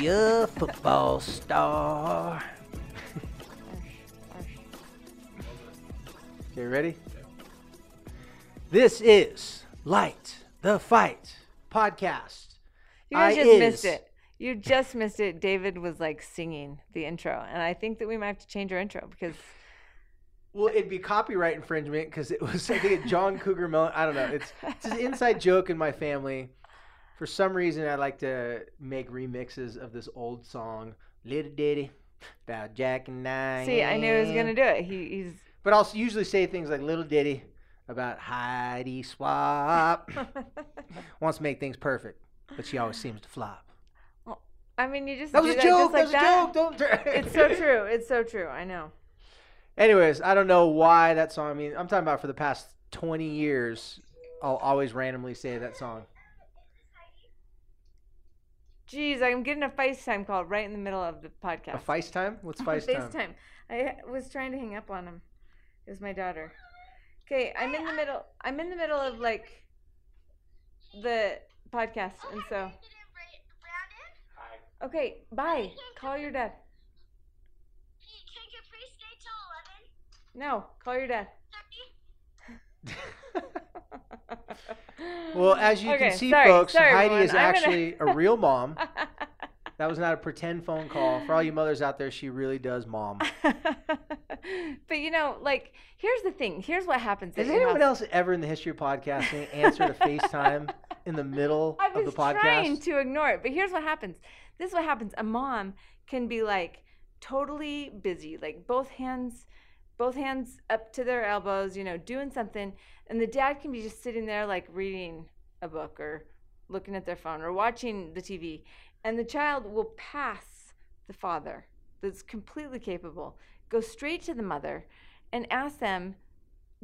be a football star. Okay, ready? This is Light the Fight podcast. You guys I just missed it. You just missed it. David was like singing the intro, and I think that we might have to change our intro because Well, it'd be copyright infringement because it was I think it John Cougar Mellon. I don't know. It's it's an inside joke in my family. For some reason, I like to make remixes of this old song, "Little Ditty," about Jack and Diane. see, I knew he was gonna do it. He, he's But I'll usually say things like "Little Ditty" about Heidi Swapp. Wants to make things perfect, but she always seems to flop. Well, I mean, you just That was a that joke. like that was a joke. Don't. It's so true. It's so true. I know. Anyways, I don't know why that song. I mean, I'm talking about for the past 20 years. I'll always randomly say that song. Jeez, I'm getting a FaceTime call right in the middle of the podcast. A podcast. FaceTime? What's FaceTime? FaceTime. I was trying to hang up on him. It was my daughter. Okay, I'm in the middle. I'm in the middle of like the podcast, and so. Okay, bye. Call your dad. No, call your dad. well, as you Okay, can see, sorry, folks, sorry, Heidi everyone. is I'm gonna- actually a real mom. That was not a pretend phone call. For all you mothers out there, she really does mom. but you know, like, here's the thing. Here's what happens. Has anyone house. else ever in the history of podcasting answered a FaceTime in the middle I of the podcast? I was trying to ignore it, but here's what happens. This is what happens. A mom can be like totally busy, like both hands, both hands up to their elbows, you know, doing something, and the dad can be just sitting there like reading a book or looking at their phone or watching the TV, and the child will pass the father that's completely capable, go straight to the mother, and ask them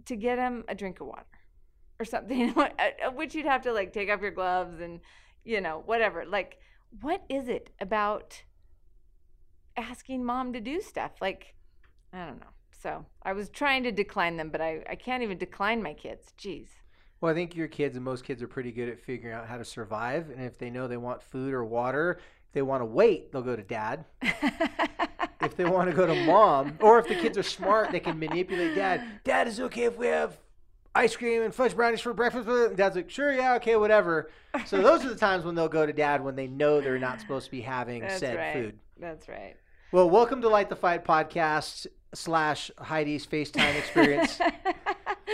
to get him a drink of water or something, at uh, which you'd have to like take off your gloves and you know whatever. Like, what is it about asking mom to do stuff? Like, I don't know. So I was trying to decline them, but I, I can't even decline my kids. Jeez. Well, I think your kids and most kids are pretty good at figuring out how to survive. And if they know they want food or water, if they want to wait, they'll go to dad. if they want to go to mom, or if the kids are smart, they can manipulate dad. Dad, is it okay if we have ice cream and fudge brownies for breakfast? And dad's like, sure, yeah, okay, whatever. So those are the times when they'll go to dad when they know they're not supposed to be having That's said right. food. That's right. Well, welcome to Light the Fight podcast slash Heidi's FaceTime experience.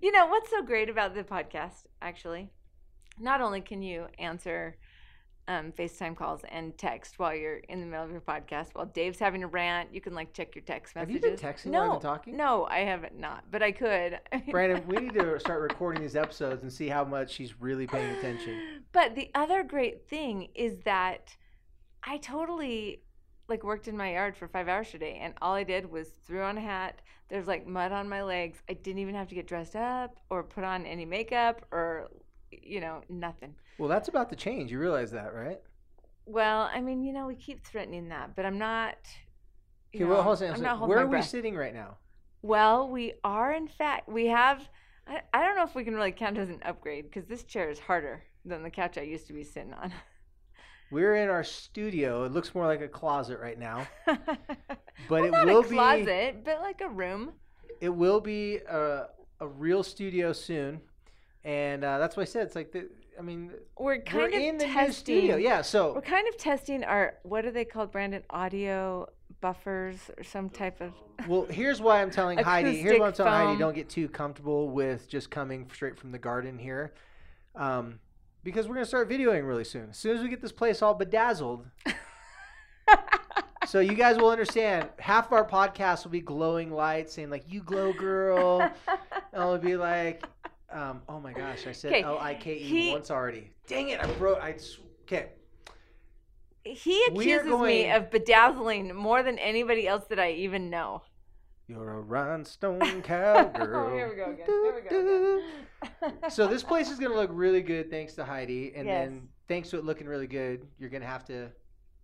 you know what's so great about the podcast actually not only can you answer um, facetime calls and text while you're in the middle of your podcast while dave's having a rant you can like check your text messages. Have you been texting no while I've been talking? no i haven't not but i could Brandon, we need to start recording these episodes and see how much she's really paying attention. but the other great thing is that i totally like worked in my yard for five hours today and all i did was threw on a hat there's like mud on my legs i didn't even have to get dressed up or put on any makeup or you know nothing Well, that's about to change. You realize that, right? well i mean you know we keep threatening that but i'm not Okay, well, know, hold on. I'm not holding Where are we breath. sitting right now? well we are in fact we have I, I don't know if we can really count as an upgrade because this chair is harder than the couch i used to be sitting on We're in our studio. It looks more like a closet right now, but Well, it not will a be. closet, but like a room. It will be a, a real studio soon, and uh, that's why I said it's like the. I mean, We're kind we're of in the new testing. studio. Yeah. So We're kind of testing our what are they called, Brandon? Audio buffers or some type of. Well, here's why I'm telling Heidi. Here's why I'm telling Heidi. Don't get too comfortable with just coming straight from the garden here, um, because we're gonna start videoing really soon. As soon as we get this place all bedazzled, so you guys will understand. Half of our podcast will be glowing lights, saying like "You glow, girl," and it'll be like, um, "Oh my gosh, I said L I K E he- once already. Dang it, I broke. I okay." He accuses me of bedazzling more than anybody else that I even know. You're a rhinestone cowgirl. Oh, here we go again. Here we go again. so this place is gonna look really good thanks to Heidi, and Yes. then thanks to it looking really good, you're gonna have to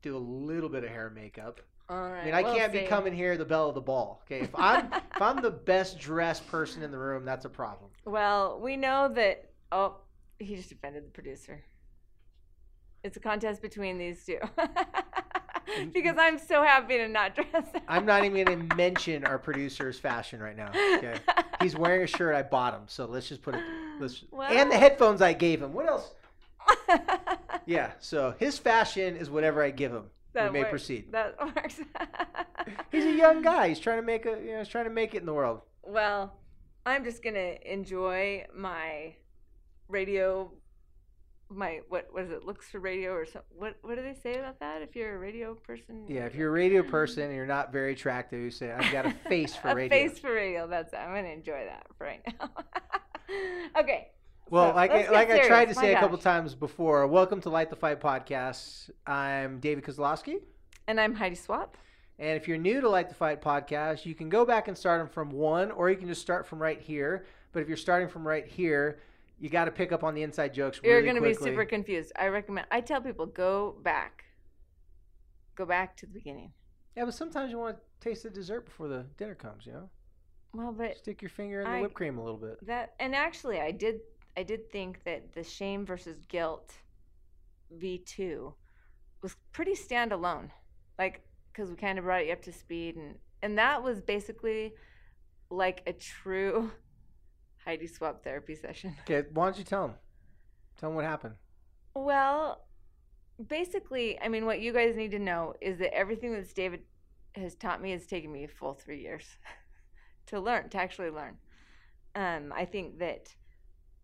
do a little bit of hair and makeup. All right. I mean, I we'll can't be coming here the belle of the ball. Okay, if I'm if I'm the best dressed person in the room, that's a problem. Well, we know that. Oh, he just offended the producer. It's a contest between these two. Because I'm so happy to not dress. I'm not even going to mention our producer's fashion right now. Okay, he's wearing a shirt I bought him, so let's just put it. Let's and the headphones I gave him. What else? Yeah, so his fashion is whatever I give him. That we may works. proceed. That works. He's a young guy. He's trying to make a you know he's trying to make it in the world. well, I'm just gonna enjoy my radio. My what what is it? Looks for radio or something? What what do they say about that? If you're a radio person, Yeah, if you're a radio um, person and you're not very attractive, you say I've got a face for a radio. face for radio. That's I'm gonna enjoy that for right now. okay. Well, So, like I, like I tried to. My say a couple times before, welcome to Light the Fight podcast. I'm David Kozlowski, And I'm Heidi Swapp. and if you're new to Light the Fight podcast, you can go back and start them from one, or you can just start from right here. But if you're starting from right here, you got to pick up on the inside jokes. You're really gonna be super confused. I recommend. I tell people go back. Go back to the beginning. Yeah, but sometimes you want to taste the dessert before the dinner comes. You know, Well, but stick your finger in the I- whipped cream a little bit. that and actually, I did. I did think that the shame versus guilt V two was pretty standalone, like because we kind of brought you up to speed, and and that was basically like a true Heidi Swapp therapy session. Okay, why don't you tell them? Tell them what happened. Well, basically, I mean, what you guys need to know is that everything that David has taught me has taken me a full three years to learn, to actually learn. Um, I think that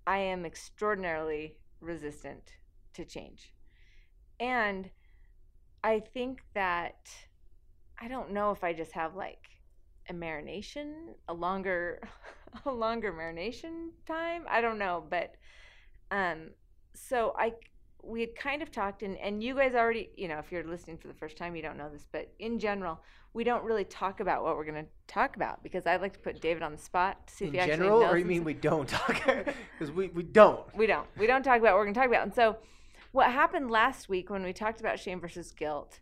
I am extraordinarily resistant to change. And I think that I don't know if I just have like a marination, a longer a longer marination time. I don't know, but um so I we had kind of talked and and you guys already, you know, if you're listening for the first time, you don't know this, but in general, we don't really talk about what we're going to talk about because I'd like to put David on the spot to see In if he actually general, knows or you mean we don't talk? Because we, we don't. we don't. We don't talk about what we're going to talk about. And so, what happened last week when we talked about shame versus guilt,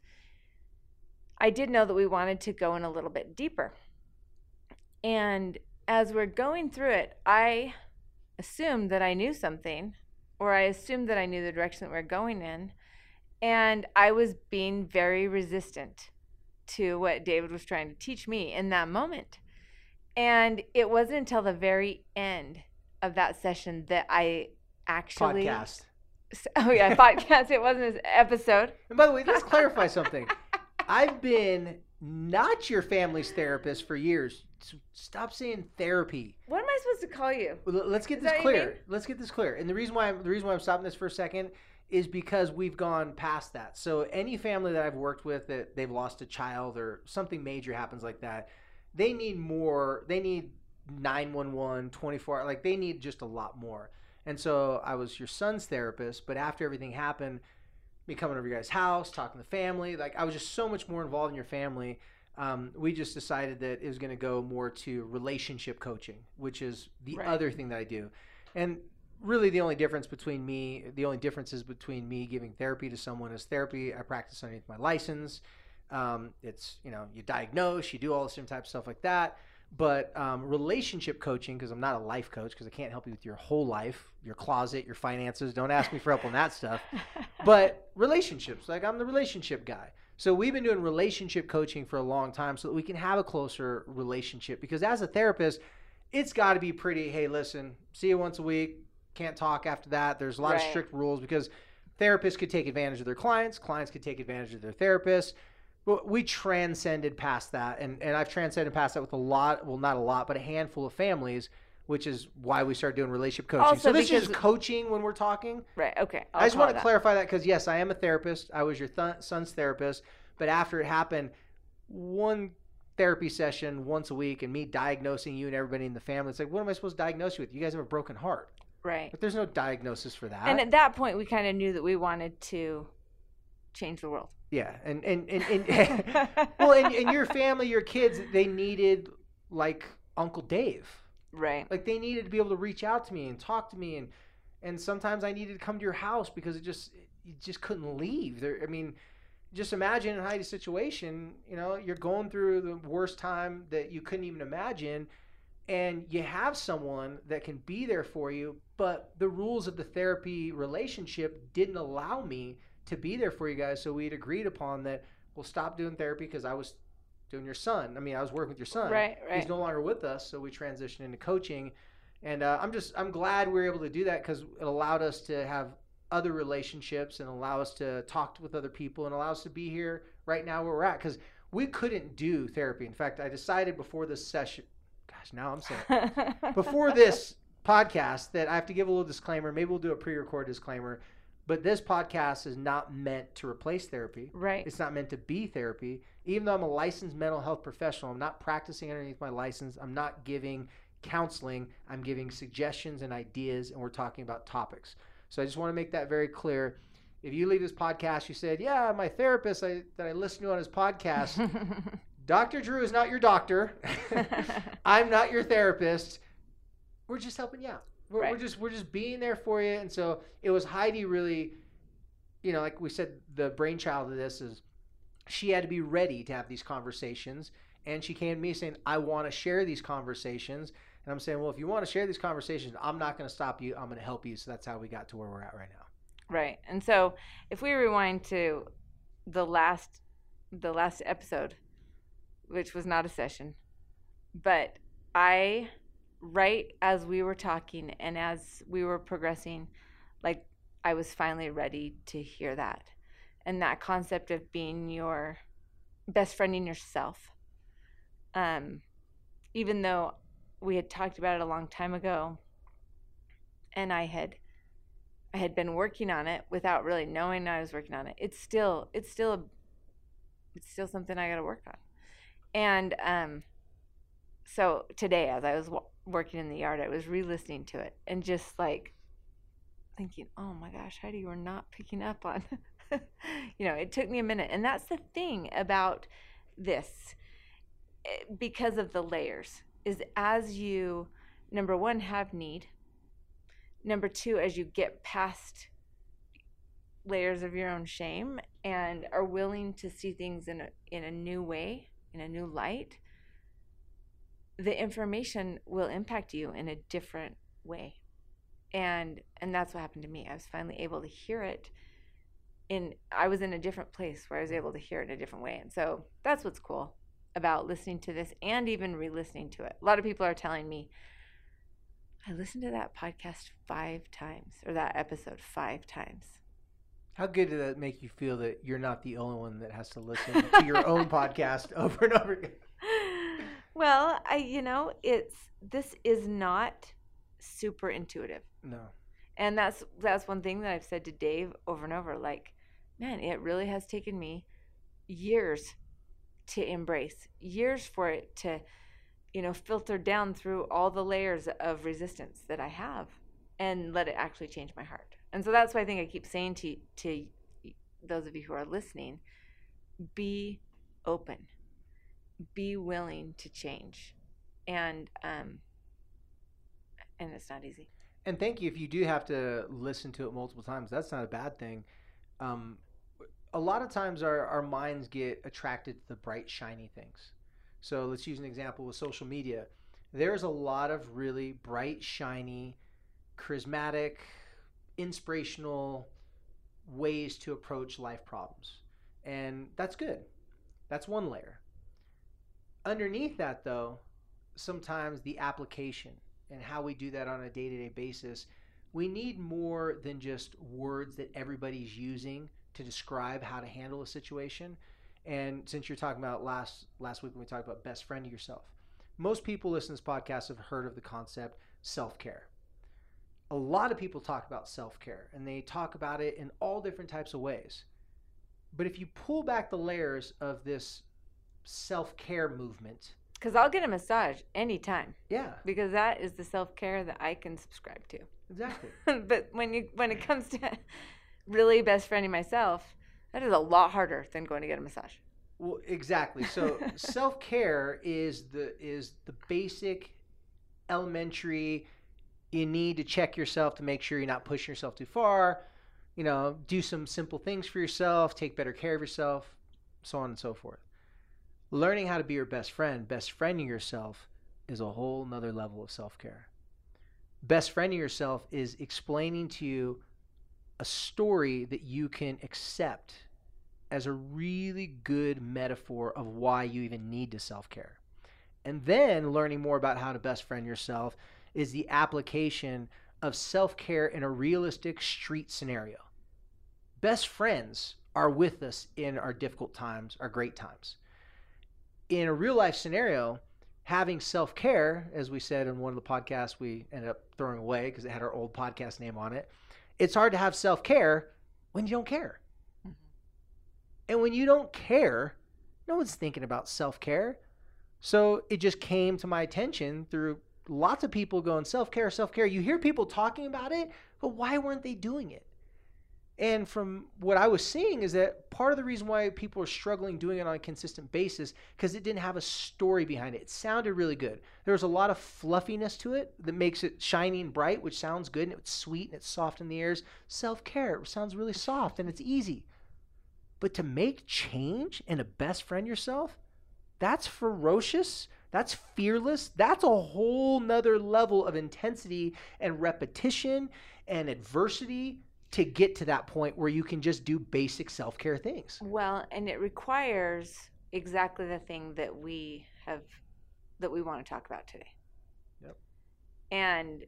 I did know that we wanted to go in a little bit deeper. And as we're going through it, I assumed that I knew something, or I assumed that I knew the direction that we're going in. And I was being very resistant to what David was trying to teach me in that moment. And it wasn't until the very end of that session that I actually Podcast. Oh yeah, podcast. It wasn't an episode. And by the way, let's clarify something. I've been not your family's therapist for years. Stop saying therapy. What am I supposed to call you? Let's get Is this that what you clear. Let's get this clear. And the reason why I'm, the reason why I'm stopping this for a second is because we've gone past that. So any family that I've worked with that they've lost a child or something major happens like that, they need more. They need 911, 24. Like they need just a lot more. And so I was your son's therapist, but after everything happened, me coming over your guys' house, talking to family, like I was just so much more involved in your family. Um, we just decided that it was going to go more to relationship coaching, which is the Right. other thing that I do. And really, the only difference between me, the only differences between me giving therapy to someone is therapy. I practice underneath my license. Um, it's you know you diagnose, you do all the same type of stuff like that. But um, relationship coaching, because I'm not a life coach, because I can't help you with your whole life, your closet, your finances. Don't ask me for help on that stuff. But relationships like i'm the relationship guy. So we've been doing relationship coaching for a long time so that we can have a closer relationship because as a therapist it's got to be pretty hey listen see you once a week can't talk after that. There's a lot of strict rules because therapists could take advantage of their clients clients could take advantage of their therapists we transcended past that and, and i've transcended past that with a lot well not a lot but a handful of families which is why we started doing relationship coaching Also so this is coaching when we're talking right. Okay. I just want to clarify that because yes, I am a therapist. I was your th- son's therapist, but after it happened, one therapy session once a week, and me diagnosing you and everybody in the family, it's like, what am I supposed to diagnose you with? You guys have a broken heart. Right. But there's no diagnosis for that. And at that point, we kind of knew that we wanted to change the world. Yeah, and and and, and well, and, and your family, your kids, they needed like Uncle Dave. right. Like they needed to be able to reach out to me and talk to me, and and sometimes I needed to come to your house because it just you just couldn't leave. There, I mean, just imagine in Heidi's situation. You know, you're going through the worst time that you couldn't even imagine, and you have someone that can be there for you, but the rules of the therapy relationship didn't allow me to be there for you guys. So we had agreed upon that. well, stop doing therapy because I was doing your son. I mean, I was working with your son. Right, right. He's no longer with us, so we transitioned into coaching, and uh, I'm just I'm glad we were able to do that because it allowed us to have other relationships and allow us to talk with other people and allow us to be here right now where we're at because we couldn't do therapy. In fact, I decided before this session, gosh, now I'm saying before this podcast that I have to give a little disclaimer. Maybe we'll do a pre-record disclaimer, but this podcast is not meant to replace therapy. right. It's not meant to be therapy. Even though I'm a licensed mental health professional, I'm not practicing underneath my license. I'm not giving counseling. I'm giving suggestions and ideas, and we're talking about topics. So I just want to make that very clear. If you leave this podcast, you said, "Yeah, my therapist I, that I listened to on his podcast, Dr. Drew is not your doctor. I'm not your therapist. We're just helping you out. We're, we're just we're just being there for you." And so it was Heidi really, you know, like we said, the brainchild of this is she had to be ready to have these conversations, and she came to me saying, "I want to share these conversations." And I'm saying, "Well, if you want to share these conversations, I'm not going to stop you. I'm going to help you." So that's how we got to where we're at right now. Right. And so if we rewind to the last the last episode, which was not a session, but I right as we were talking and as we were progressing, like I was finally ready to hear that. And that concept of being your best friend in yourself. Um even though we had talked about it a long time ago and I had I had been working on it without really knowing I was working on it. It's still it's still a it's still something I got to work on. And um so today as I was working in the yard, I was re-listening to it and just like thinking, "Oh my gosh, Heidi, you were not picking up on." you know, it took me a minute. And that's the thing about this eh, because of the layers is as you number 1 have need number two as you get past layers of your own shame and are willing to see things in a, in a new way in a new light the information will impact you in a different way and and that's what happened to me i was finally able to hear it in i was in a different place where i was able to hear it in a different way and so that's what's cool about listening to this and even re-listening to it a lot of people are telling me I listened to that podcast five times, or that episode five times. How good did that make you feel that you're not the only one that has to listen to your own podcast over and over again? Well, I, you know, it's this is not super intuitive, No. and that's that's one thing that I've said to Dave over and over. Like, man, it really has taken me years to embrace, years for it to, you know, filter down through all the layers of resistance that I have, and let it actually change my heart. And so that's why I think I keep saying to to those of you who are listening, be open, be willing to change, and um, and it's not easy. And thank you if you do have to listen to it multiple times. That's not a bad thing. Um, a lot of times our, our minds get attracted to the bright, shiny things. So let's use an example with social media. There's a lot of really bright, shiny, charismatic, inspirational ways to approach life problems. And that's good. That's one layer. Underneath that, though, sometimes the application and how we do that on a day to day basis, we need more than just words that everybody's using to describe how to handle a situation. And since you're talking about last last week when we talked about best friend of yourself, most people listening to this podcast have heard of the concept self care. A lot of people talk about self care and they talk about it in all different types of ways. But if you pull back the layers of this self care movement, Because I'll get a massage anytime yeah, because that is the self care that I can subscribe to. exactly. but when you when it comes to really best friending myself, that is a lot harder than going to get a massage. Well, exactly. So self care is the is the basic, elementary. You need to check yourself to make sure you're not pushing yourself too far. You know, do some simple things for yourself. Take better care of yourself, so on and so forth. Learning how to be your best friend, best friending yourself, is a whole nother level of self care. Best friending yourself is explaining to you a story that you can accept as a really good metaphor of why you even need to self care. And then learning more about how to best friend yourself is the application of self care in a realistic street scenario. Best friends are with us in our difficult times, our great times. In a real life scenario, having self care, as we said in one of the podcasts we ended up throwing away because it had our old podcast name on it, it's hard to have self care when you don't care. Mm-hmm. And when you don't care, no one's thinking about self care. So it just came to my attention through lots of people going self care, self care. You hear people talking about it, but why weren't they doing it? And from what I was seeing is that part of the reason why people are struggling doing it on a consistent basis because it didn't have a story behind it. It sounded really good. There was a lot of fluffiness to it that makes it shiny and bright, which sounds good and it's sweet and it's soft in the ears. Self care sounds really soft and it's easy. But to make change and a best friend yourself, that's ferocious. That's fearless. That's a whole nother level of intensity and repetition and adversity to get to that point where you can just do basic self care things. Well, and it requires exactly the thing that we have that we want to talk about today. Yep. And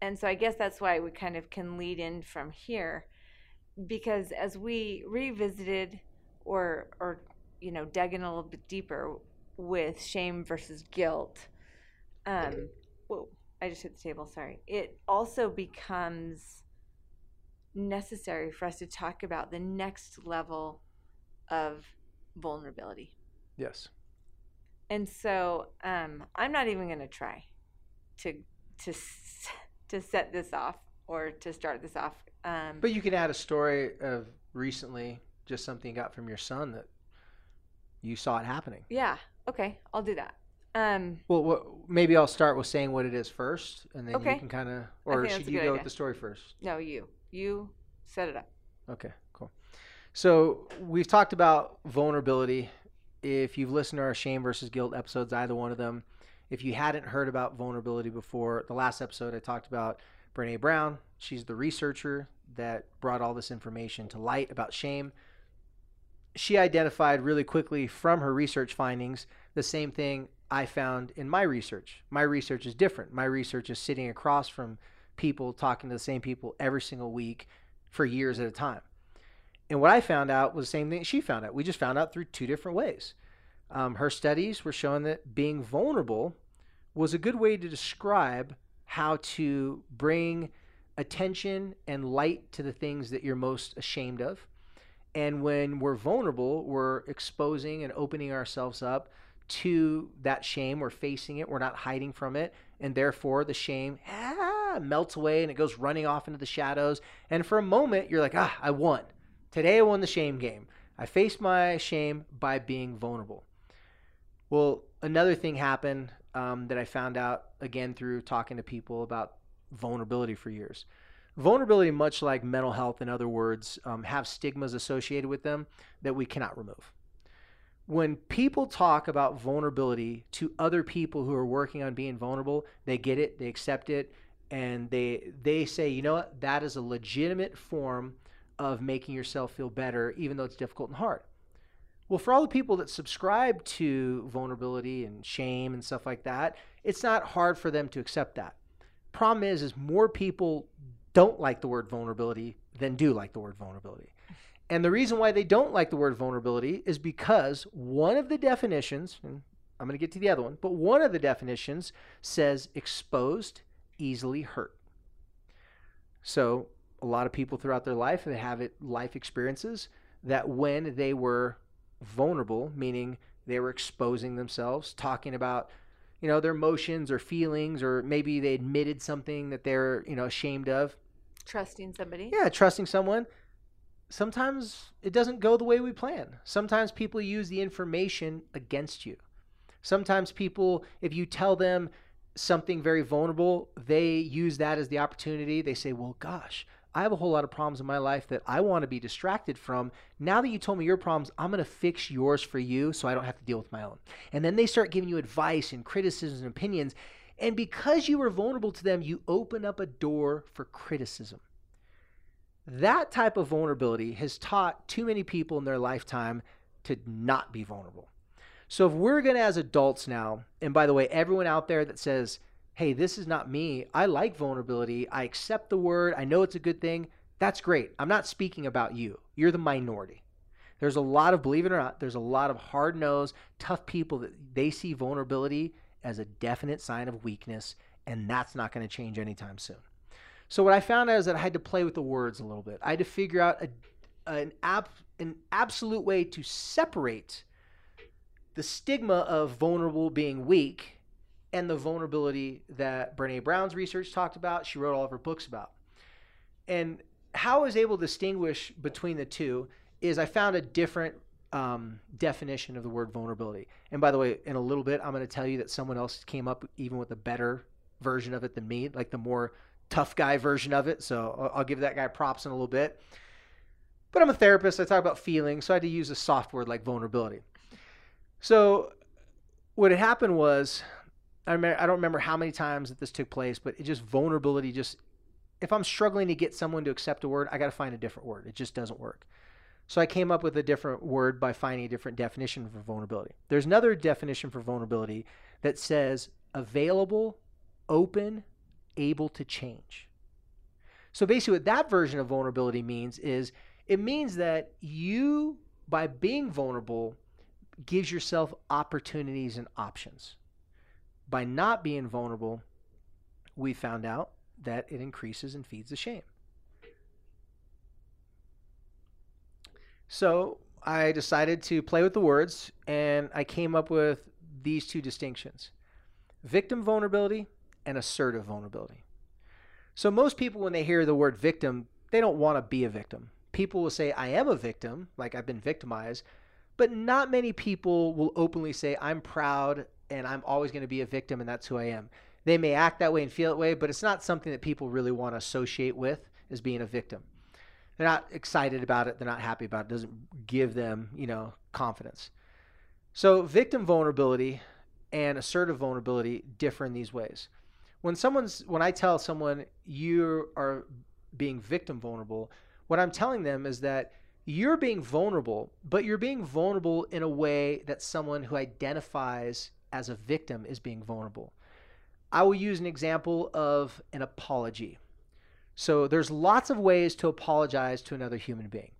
and so I guess that's why we kind of can lead in from here because as we revisited or or you know dug in a little bit deeper with shame versus guilt um whoa i just hit the table sorry it also becomes necessary for us to talk about the next level of vulnerability. Yes. And so um, I'm not even going to try to to to set this off or to start this off. Um, but you can add a story of recently, just something you got from your son that you saw it happening. Yeah. Okay. I'll do that. Um, well, what, maybe I'll start with saying what it is first, and then okay. you can kind of, or should you go idea. with the story first? No, you. You set it up. Okay, cool. So we've talked about vulnerability. If you've listened to our shame versus guilt episodes, either one of them, if you hadn't heard about vulnerability before, the last episode I talked about Brene Brown. She's the researcher that brought all this information to light about shame. She identified really quickly from her research findings the same thing I found in my research. My research is different. My research is sitting across from people, talking to the same people every single week, for years at a time. And what I found out was the same thing she found out. We just found out through two different ways. Um, her studies were showing that being vulnerable was a good way to describe how to bring attention and light to the things that you're most ashamed of. And when we're vulnerable, we're exposing and opening ourselves up to that shame. We're facing it, we're not hiding from it. And therefore, the shame, ah, melts away and it goes running off into the shadows. And for a moment, you're like, ah, I won. Today I won the shame game. I faced my shame by being vulnerable. Well, another thing happened um, that I found out again through talking to people about vulnerability for years. Vulnerability, much like mental health, in other words, um, have stigmas associated with them that we cannot remove. When people talk about vulnerability to other people who are working on being vulnerable, they get it, they accept it, and they they say, you know what, that is a legitimate form of making yourself feel better, even though it's difficult and hard. Well, for all the people that subscribe to vulnerability and shame and stuff like that, it's not hard for them to accept that. Problem is, is more people don't like the word vulnerability than do like the word vulnerability. And the reason why they don't like the word vulnerability is because one of the definitions, and I'm going to get to the other one, but one of the definitions says exposed easily hurt. So, a lot of people throughout their life they have it, life experiences that when they were vulnerable, meaning they were exposing themselves, talking about you know their emotions or feelings, or maybe they admitted something that they're you know ashamed of. Trusting somebody. Yeah, trusting someone. Sometimes it doesn't go the way we plan. Sometimes people use the information against you. Sometimes people, if you tell them something very vulnerable, they use that as the opportunity. They say, well, gosh, I have a whole lot of problems in my life that I want to be distracted from. Now that you told me your problems, I'm going to fix yours for you so I don't have to deal with my own. And then they start giving you advice and criticisms and opinions. And because you were vulnerable to them, you open up a door for criticism. That type of vulnerability has taught too many people in their lifetime to not be vulnerable. So if we're going to, as adults now, and by the way, everyone out there that says, hey, this is not me, I like vulnerability, I accept the word, I know it's a good thing, that's great. I'm not speaking about you. You're the minority. There's a lot of, believe it or not, there's a lot of hard nosed, tough people that they see vulnerability as a definite sign of weakness, and that's not going to change anytime soon. So what I found out is that I had to play with the words a little bit. I had to figure out a, an, ab, an absolute way to separate the stigma of vulnerable being weak and the vulnerability that Brene Brown's research talked about, she wrote all of her books about. And how I was able to distinguish between the two is I found a different um, definition of the word vulnerability. And by the way, in a little bit, I'm going to tell you that someone else came up even with a better version of it than me, like the more tough guy version of it. So I'll, I'll give that guy props in a little bit. But I'm a therapist. I talk about feelings, so I had to use a soft word like vulnerability. So what had happened was, I, remember, I don't remember how many times that this took place, but it just vulnerability just if I'm struggling to get someone to accept a word, I got to find a different word. It just doesn't work. So I came up with a different word by finding a different definition for vulnerability. There's another definition for vulnerability that says available, open, able to change. So basically, what that version of vulnerability means is it means that you, by being vulnerable, gives yourself opportunities and options. By not being vulnerable, we found out that it increases and feeds the shame. So I decided to play with the words and I came up with these two distinctions victim vulnerability and assertive vulnerability. So most people, when they hear the word victim, they don't want to be a victim. People will say, I am a victim, like I've been victimized, but not many people will openly say, I'm proud and I'm always going to be a victim and that's who I am. They may act that way and feel that way, but it's not something that people really want to associate with as being a victim they're not excited about it. They're not happy about it. it doesn't give them, you know, confidence. So victim vulnerability and assertive vulnerability differ in these ways. When someone's when I tell someone you are being victim vulnerable, what I'm telling them is that you're being vulnerable, but you're being vulnerable in a way that someone who identifies as a victim is being vulnerable. I will use an example of an apology. So there's lots of ways to apologize to another human being.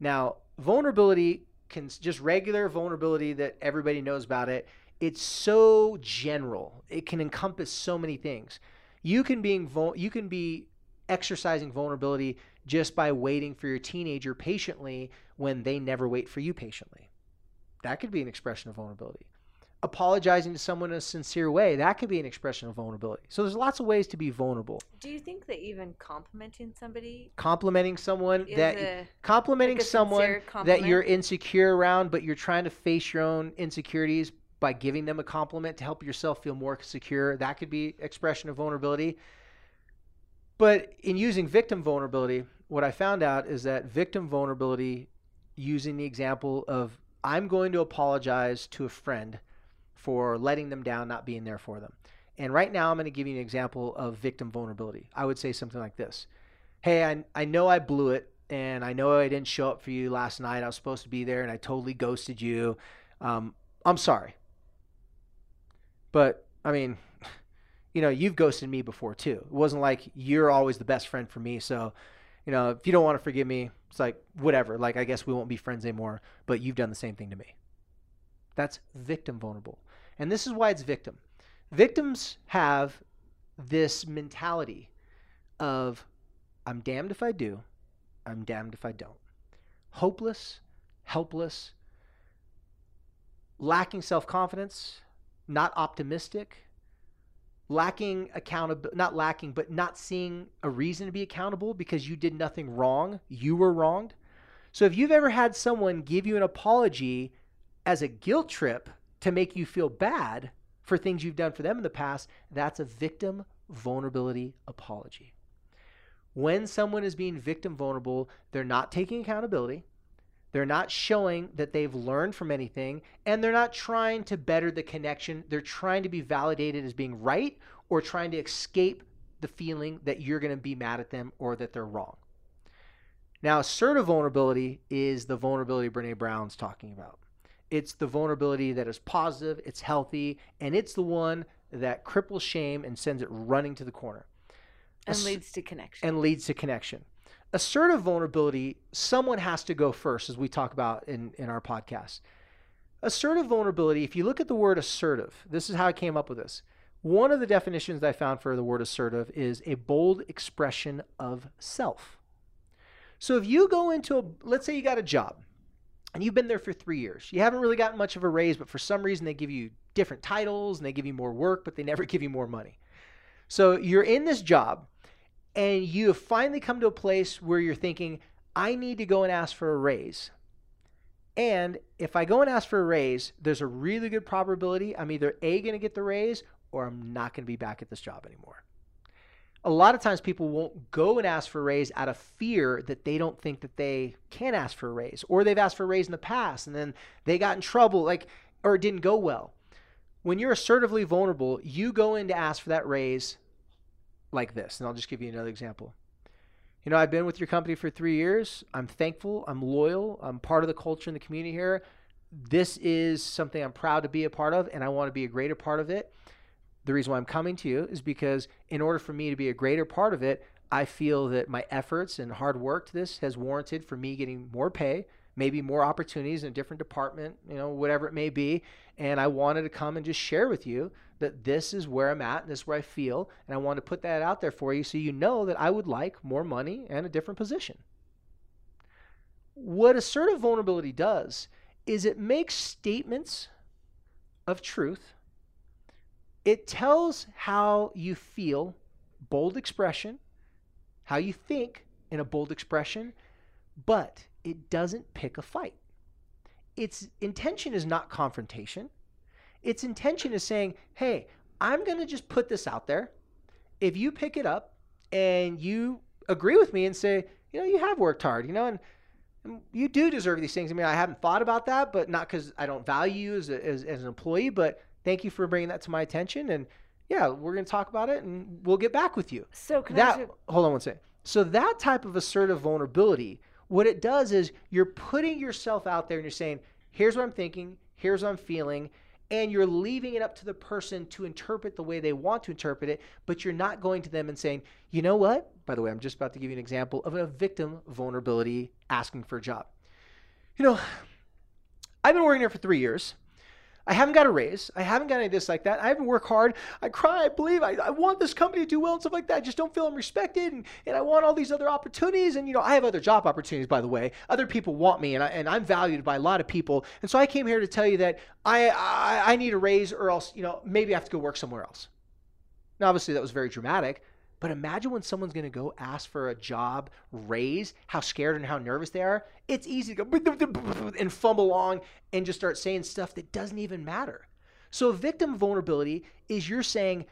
Now, vulnerability can just regular vulnerability that everybody knows about it. It's so general. It can encompass so many things. You can being you can be exercising vulnerability just by waiting for your teenager patiently when they never wait for you patiently. That could be an expression of vulnerability. Apologizing to someone in a sincere way that could be an expression of vulnerability. So there's lots of ways to be vulnerable. Do you think that even complimenting somebody complimenting someone that a, complimenting like someone that you're insecure around but you're trying to face your own insecurities by giving them a compliment to help yourself feel more secure that could be expression of vulnerability but in using victim vulnerability what i found out is that victim vulnerability using the example of i'm going to apologize to a friend for letting them down, not being there for them. And right now, I'm going to give you an example of victim vulnerability. I would say something like this Hey, I, I know I blew it, and I know I didn't show up for you last night. I was supposed to be there, and I totally ghosted you. Um, I'm sorry. But, I mean, you know, you've ghosted me before too. It wasn't like you're always the best friend for me. So, you know, if you don't want to forgive me, it's like, whatever. Like, I guess we won't be friends anymore, but you've done the same thing to me. That's victim vulnerable. And this is why it's victim. Victims have this mentality of I'm damned if I do, I'm damned if I don't. Hopeless, helpless, lacking self confidence, not optimistic, lacking accountability, not lacking, but not seeing a reason to be accountable because you did nothing wrong. You were wronged. So if you've ever had someone give you an apology as a guilt trip to make you feel bad for things you've done for them in the past, that's a victim vulnerability apology. When someone is being victim vulnerable, they're not taking accountability. They're not showing that they've learned from anything, and they're not trying to better the connection. They're trying to be validated as being right or trying to escape the feeling that you're going to be mad at them or that they're wrong. Now, assertive vulnerability is the vulnerability Brene Brown's talking about. It's the vulnerability that is positive, it's healthy, and it's the one that cripples shame and sends it running to the corner. And Ass- leads to connection. and leads to connection. Assertive vulnerability, someone has to go first, as we talk about in, in our podcast. Assertive vulnerability, if you look at the word assertive, this is how I came up with this. One of the definitions that I found for the word assertive is a bold expression of self. So if you go into a, let's say you got a job and you've been there for three years, you haven't really gotten much of a raise, but for some reason they give you different titles and they give you more work, but they never give you more money. So you're in this job and you have finally come to a place where you're thinking, I need to go and ask for a raise. And if I go and ask for a raise, there's a really good probability I'm either A, going to get the raise, or I'm not going to be back at this job anymore. A lot of times people won't go and ask for a raise out of fear that they don't think that they can ask for a raise, or they've asked for a raise in the past and then they got in trouble, like, or it didn't go well. When you're assertively vulnerable, you go in to ask for that raise like this. And I'll just give you another example. You know, I've been with your company for three years. I'm thankful. I'm loyal. I'm part of the culture and the community here. This is something I'm proud to be a part of, and I want to be a greater part of it. The reason why I'm coming to you is because, in order for me to be a greater part of it, I feel that my efforts and hard work to this has warranted for me getting more pay, maybe more opportunities in a different department, you know, whatever it may be. And I wanted to come and just share with you that this is where I'm at and this is where I feel. And I want to put that out there for you so you know that I would like more money and a different position. What assertive vulnerability does is it makes statements of truth. It tells how you feel, bold expression, how you think in a bold expression, but it doesn't pick a fight. Its intention is not confrontation. Its intention is saying, hey, I'm going to just put this out there. If you pick it up and you agree with me and say, you know, you have worked hard, you know, and, and you do deserve these things. I mean, I haven't thought about that, but not because I don't value you as, a, as, as an employee, but thank you for bringing that to my attention. And yeah, we're going to talk about it and we'll get back with you. so can That, you- hold on one second. So that type of assertive vulnerability, what it does is you're putting yourself out there and you're saying, here's what I'm thinking, here's what I'm feeling, and you're leaving it up to the person to interpret the way they want to interpret it, but you're not going to them and saying, you know what? By the way, I'm just about to give you an example of a victim vulnerability asking for a job. You know, I've been working here for three years. I haven't got a raise. I haven't got any of this like that. I haven't worked hard. I cry. I believe. I, I want this company to do well and stuff like that. I just don't feel I'm respected. And, and I want all these other opportunities. And, you know, I have other job opportunities, by the way. Other people want me and, I, and I'm valued by a lot of people. And so I came here to tell you that I, I, I need a raise or else, you know, maybe I have to go work somewhere else. Now, obviously, that was very dramatic. But imagine when someone's going to go ask for a job raise, how scared and how nervous they are. It's easy to go and fumble along and just start saying stuff that doesn't even matter. So, victim vulnerability is you're saying,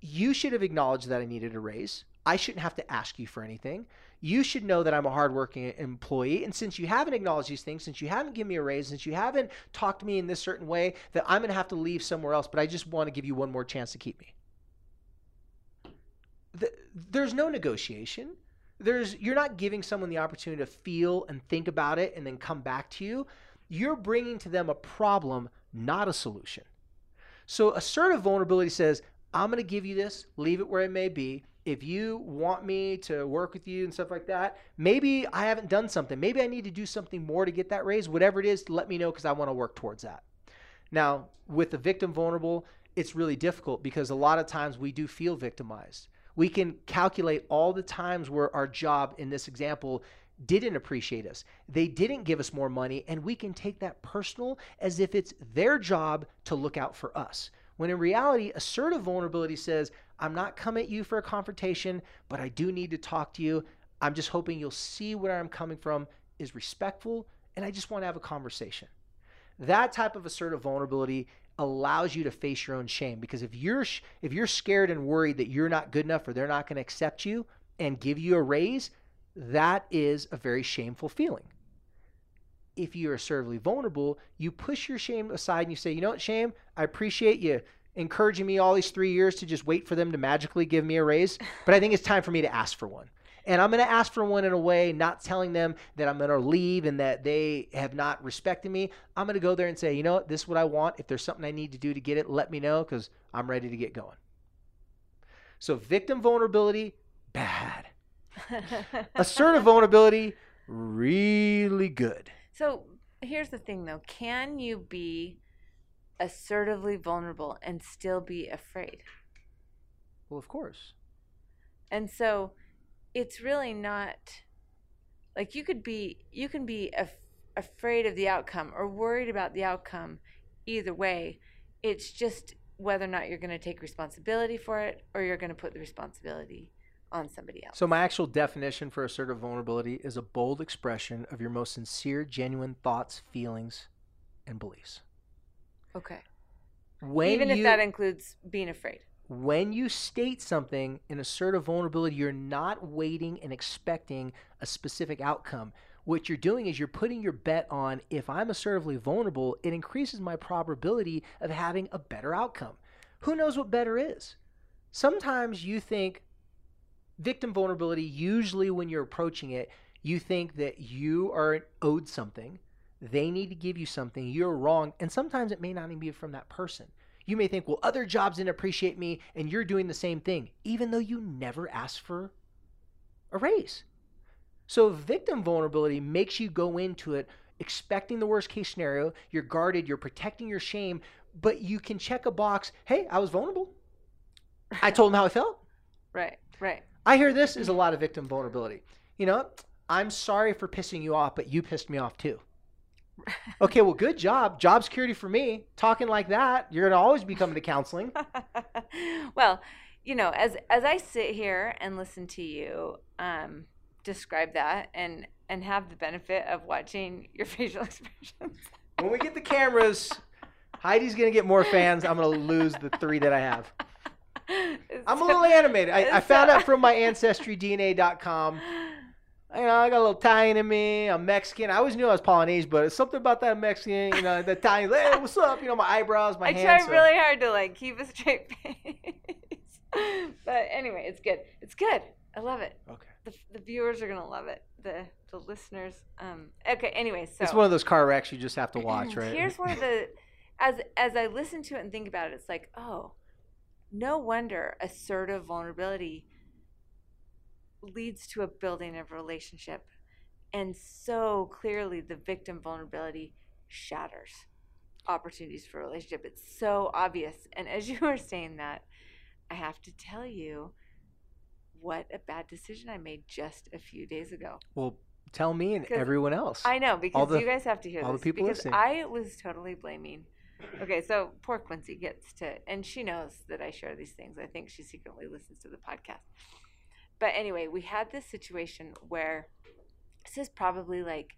you should have acknowledged that I needed a raise. I shouldn't have to ask you for anything. You should know that I'm a hardworking employee. And since you haven't acknowledged these things, since you haven't given me a raise, since you haven't talked to me in this certain way, that I'm going to have to leave somewhere else, but I just want to give you one more chance to keep me th- there's no negotiation. There's you're not giving someone the opportunity to feel and think about it and then come back to you. You're bringing to them a problem, not a solution. So assertive vulnerability says, "I'm going to give you this, leave it where it may be. If you want me to work with you and stuff like that, maybe I haven't done something. Maybe I need to do something more to get that raise. Whatever it is, let me know because I want to work towards that." Now, with the victim vulnerable, it's really difficult because a lot of times we do feel victimized. We can calculate all the times where our job in this example didn't appreciate us. They didn't give us more money, and we can take that personal as if it's their job to look out for us. When in reality, assertive vulnerability says, I'm not coming at you for a confrontation, but I do need to talk to you. I'm just hoping you'll see where I'm coming from is respectful, and I just want to have a conversation. That type of assertive vulnerability allows you to face your own shame because if you're if you're scared and worried that you're not good enough or they're not going to accept you and give you a raise, that is a very shameful feeling. If you're assertively vulnerable, you push your shame aside and you say, "You know what, shame? I appreciate you encouraging me all these 3 years to just wait for them to magically give me a raise, but I think it's time for me to ask for one." And I'm going to ask for one in a way, not telling them that I'm going to leave and that they have not respected me. I'm going to go there and say, you know what, this is what I want. If there's something I need to do to get it, let me know because I'm ready to get going. So, victim vulnerability, bad. Assertive vulnerability, really good. So here's the thing though can you be assertively vulnerable and still be afraid? Well, of course. And so it's really not like you could be you can be af- afraid of the outcome or worried about the outcome either way. It's just whether or not you're going to take responsibility for it or you're going to put the responsibility on somebody else. So, my actual definition for assertive vulnerability is a bold expression of your most sincere, genuine thoughts, feelings, and beliefs. Okay. When Even if you- that includes being afraid. When you state something in assertive vulnerability, you're not waiting and expecting a specific outcome. What you're doing is you're putting your bet on if I'm assertively vulnerable, it increases my probability of having a better outcome. Who knows what better is? Sometimes you think victim vulnerability, usually when you're approaching it, you think that you are owed something, they need to give you something, you're wrong, and sometimes it may not even be from that person. You may think, well, other jobs didn't appreciate me, and you're doing the same thing, even though you never asked for a raise. So, victim vulnerability makes you go into it expecting the worst case scenario. You're guarded, you're protecting your shame, but you can check a box hey, I was vulnerable. I told them how I felt. Right, right. I hear this is a lot of victim vulnerability. You know, I'm sorry for pissing you off, but you pissed me off too. Okay, well, good job. Job security for me. Talking like that, you're going to always be coming to counseling. well, you know, as as I sit here and listen to you um, describe that and and have the benefit of watching your facial expressions. When we get the cameras, Heidi's going to get more fans. I'm going to lose the three that I have. I'm a little animated. I, I found out from my ancestrydna.com. You know, I got a little Italian in me. I'm Mexican. I always knew I was Polynesian, but it's something about that Mexican. You know, the Italian. Hey, what's up? You know, my eyebrows, my I hands. try so- really hard to like keep a straight face. but anyway, it's good. It's good. I love it. Okay. The, the viewers are gonna love it. The the listeners. Um. Okay. Anyway, so It's one of those car wrecks you just have to watch, right? Here's one of the as as I listen to it and think about it, it's like, oh, no wonder assertive vulnerability leads to a building of relationship. And so clearly the victim vulnerability shatters opportunities for relationship. It's so obvious. And as you were saying that, I have to tell you what a bad decision I made just a few days ago. Well, tell me and everyone else. I know because the- you guys have to hear all the this people because listening. I was totally blaming. Okay, so poor Quincy gets to, and she knows that I share these things. I think she secretly listens to the podcast. But anyway, we had this situation where this is probably like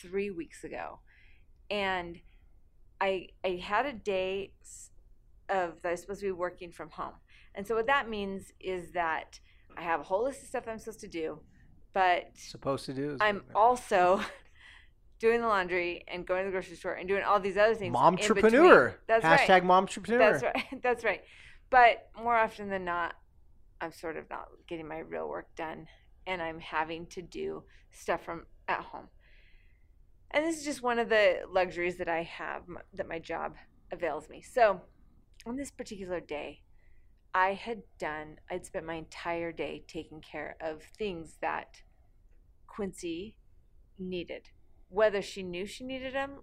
three weeks ago, and I I had a day of that I was supposed to be working from home, and so what that means is that I have a whole list of stuff I'm supposed to do, but Supposed to do. is- I'm also doing the laundry and going to the grocery store and doing all these other things. in between. Momtrepreneur. That's Hashtag right. momtrepreneur. That's right. That's right. But more often than not, I'm sort of not getting my real work done, and I'm having to do stuff from at home. And this is just one of the luxuries that I have that my job avails me. So, on this particular day, I had done. I'd spent my entire day taking care of things that Quincy needed, whether she knew she needed them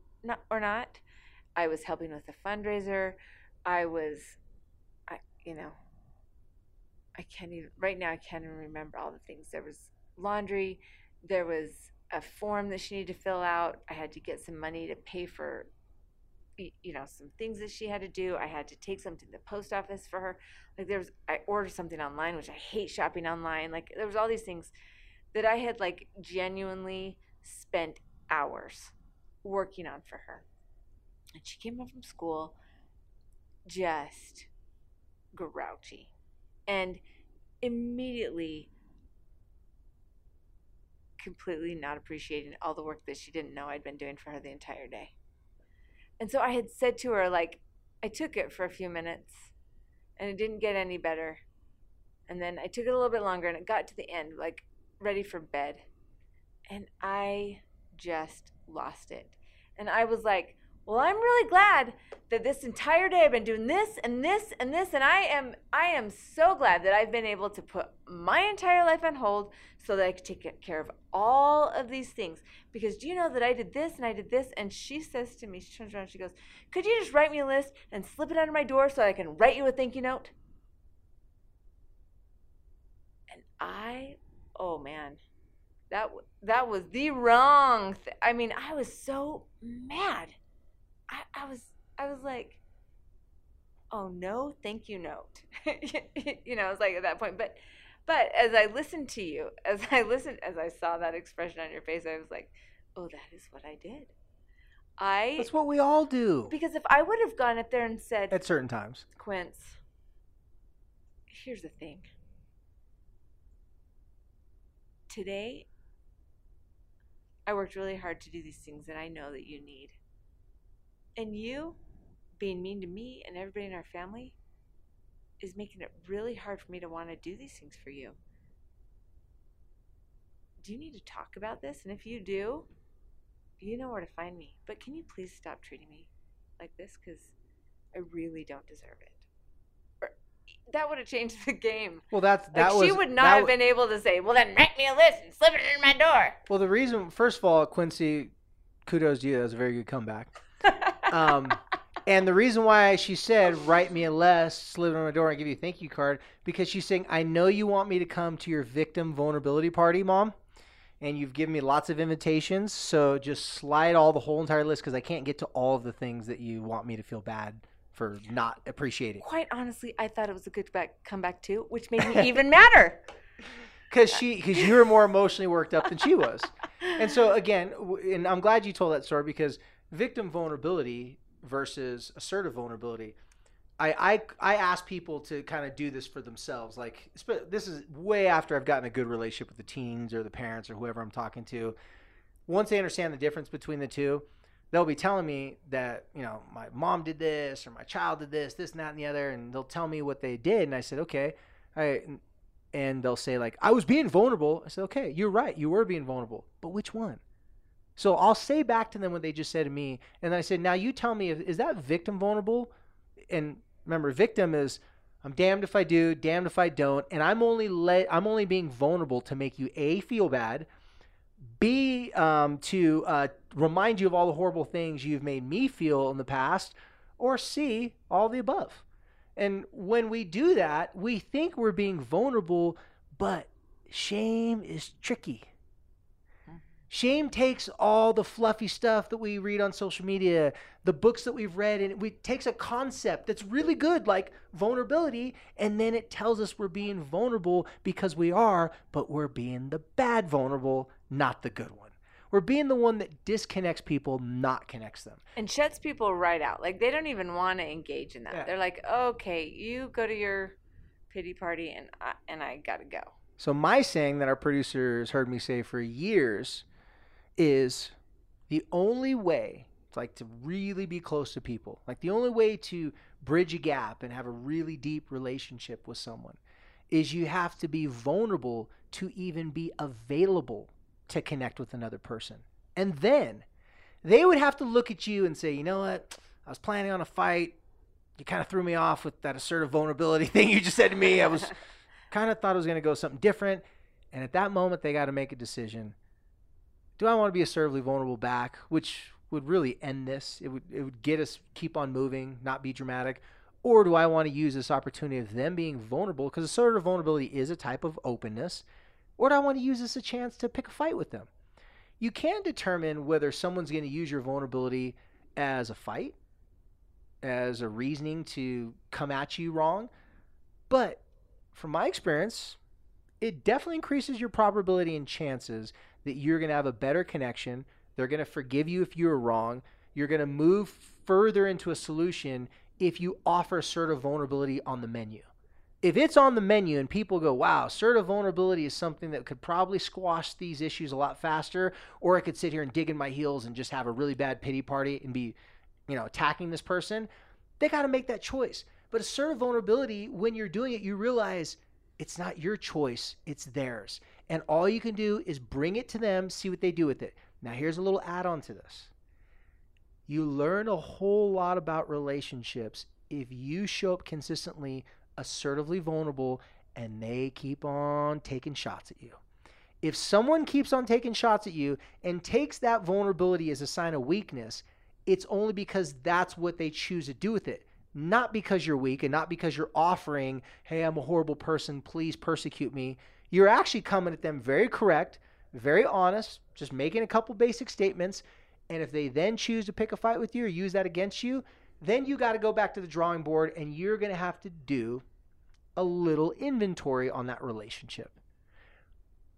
or not. I was helping with a fundraiser. I was, I you know, I can't even right now. I can't even remember all the things. There was laundry. There was a form that she needed to fill out. I had to get some money to pay for, you know, some things that she had to do. I had to take something to the post office for her. Like there was, I ordered something online, which I hate shopping online. Like there was all these things that I had like genuinely spent hours working on for her. And she came home from school just grouchy and immediately completely not appreciating all the work that she didn't know I'd been doing for her the entire day. And so I had said to her, like, I took it for a few minutes and it didn't get any better. And then I took it a little bit longer and it got to the end. Like, ready for bed. And I just lost it. And I was like, well, I'm really glad that this entire day I've been doing this and this and this and I am I am so glad that I've been able to put my entire life on hold so that I could take care of all of these things. Because do you know that I did this and I did this and she says to me, she turns around, she goes, "Could you just write me a list and slip it under my door so I can write you a thank you note?" And I, oh man, that that was the wrong. Th- I mean, I was so mad. I, was I was like, oh no, thank you note. you know, I was like at that point. But but as I listened to you, as I listened, as I saw that expression on your face, I was like, oh, that is what I did. I That's what we all do because if I would have gone up there and said, at certain times. Quince, here's the thing. Today, I worked really hard to do these things that I know that you need. And you being mean to me and everybody in our family is making it really hard for me to want to do these things for you. Do you need to talk about this? And if you do, you know where to find me. But can you please stop treating me like this? Because I really don't deserve it. That would have changed the game. Well, that's Like that was she would not have wa- been able to say, "Well, then write me a list and slip it in my door." Well, the reason, first of all, Quincy, kudos to you. That was a very good comeback. Um, and the reason why she said, write me a less, slip it on my door, and give you a thank you card, because she's saying, I know you want me to come to your victim vulnerability party, mom. And you've given me lots of invitations. So just slide all the whole entire list because I can't get to all of the things that you want me to feel bad for not appreciating. Quite honestly, I thought it was a good back, comeback too, which made me even madder. because she because you were more emotionally worked up than she was and so again and i'm glad you told that story because victim vulnerability versus assertive vulnerability. I i, I ask people to kind of do this for themselves like this is way after i've gotten a good relationship with the teens or the parents or whoever i'm talking to. Once they understand the difference between the two they'll be telling me that you know my mom did this or my child did this this and that and the other and they'll tell me what they did and i said okay. Right and they'll say like i was being vulnerable. I said okay you're right you were being vulnerable but which one so i'll say back to them what they just said to me and i said now you tell me is that victim vulnerable and remember victim is i'm damned if i do damned if i don't and i'm only let i'm only being vulnerable to make you a feel bad b um, to uh, remind you of all the horrible things you've made me feel in the past or c all the above and when we do that, we think we're being vulnerable, but shame is tricky. Shame takes all the fluffy stuff that we read on social media, the books that we've read, and it takes a concept that's really good, like vulnerability, and then it tells us we're being vulnerable because we are, but we're being the bad vulnerable, not the good one. We're being the one that disconnects people, not connects them. and shuts people right out. Like they don't even want to engage in that. Yeah. They're like, "Okay, you go to your pity party, and I, and I gotta go." So my saying that our producers heard me say for years is the only way like to really be close to people, like the only way to bridge a gap and have a really deep relationship with someone is you have to be vulnerable to even be available to connect with another person. And then they would have to look at you and say, "You know what? I was planning on a fight. You kind of threw me off with that assertive vulnerability thing you just said to me. I was kind of thought it was going to go something different. And at that moment, they got to make a decision. Do I want to be assertively vulnerable back, which would really end this? It would, it would get us keep on moving, not be dramatic. Or do I want to use this opportunity of them being vulnerable? Because assertive vulnerability is a type of openness. Or do I want to use this a chance to pick a fight with them? You can determine whether someone's going to use your vulnerability as a fight, as a reasoning to come at you wrong. But from my experience, it definitely increases your probability and chances that you're going to have a better connection. They're going to forgive you if you're wrong. You're going to move further into a solution if you offer assertive vulnerability on the menu. If it's on the menu and people go, wow, assertive vulnerability is something that could probably squash these issues a lot faster, or I could sit here and dig in my heels and just have a really bad pity party and be, you know, attacking this person, they got to make that choice. But assertive vulnerability, when you're doing it, you realize it's not your choice, it's theirs. And all you can do is bring it to them, see what they do with it. Now, here's a little add on to this. You learn a whole lot about relationships if you show up consistently, assertively vulnerable, and they keep on taking shots at you. If someone keeps on taking shots at you and takes that vulnerability as a sign of weakness, it's only because that's what they choose to do with it. Not because you're weak and not because you're offering, hey, I'm a horrible person, please persecute me. You're actually coming at them very correct, very honest, just making a couple basic statements. And if they then choose to pick a fight with you or use that against you, then you got to go back to the drawing board and you're going to have to do a little inventory on that relationship.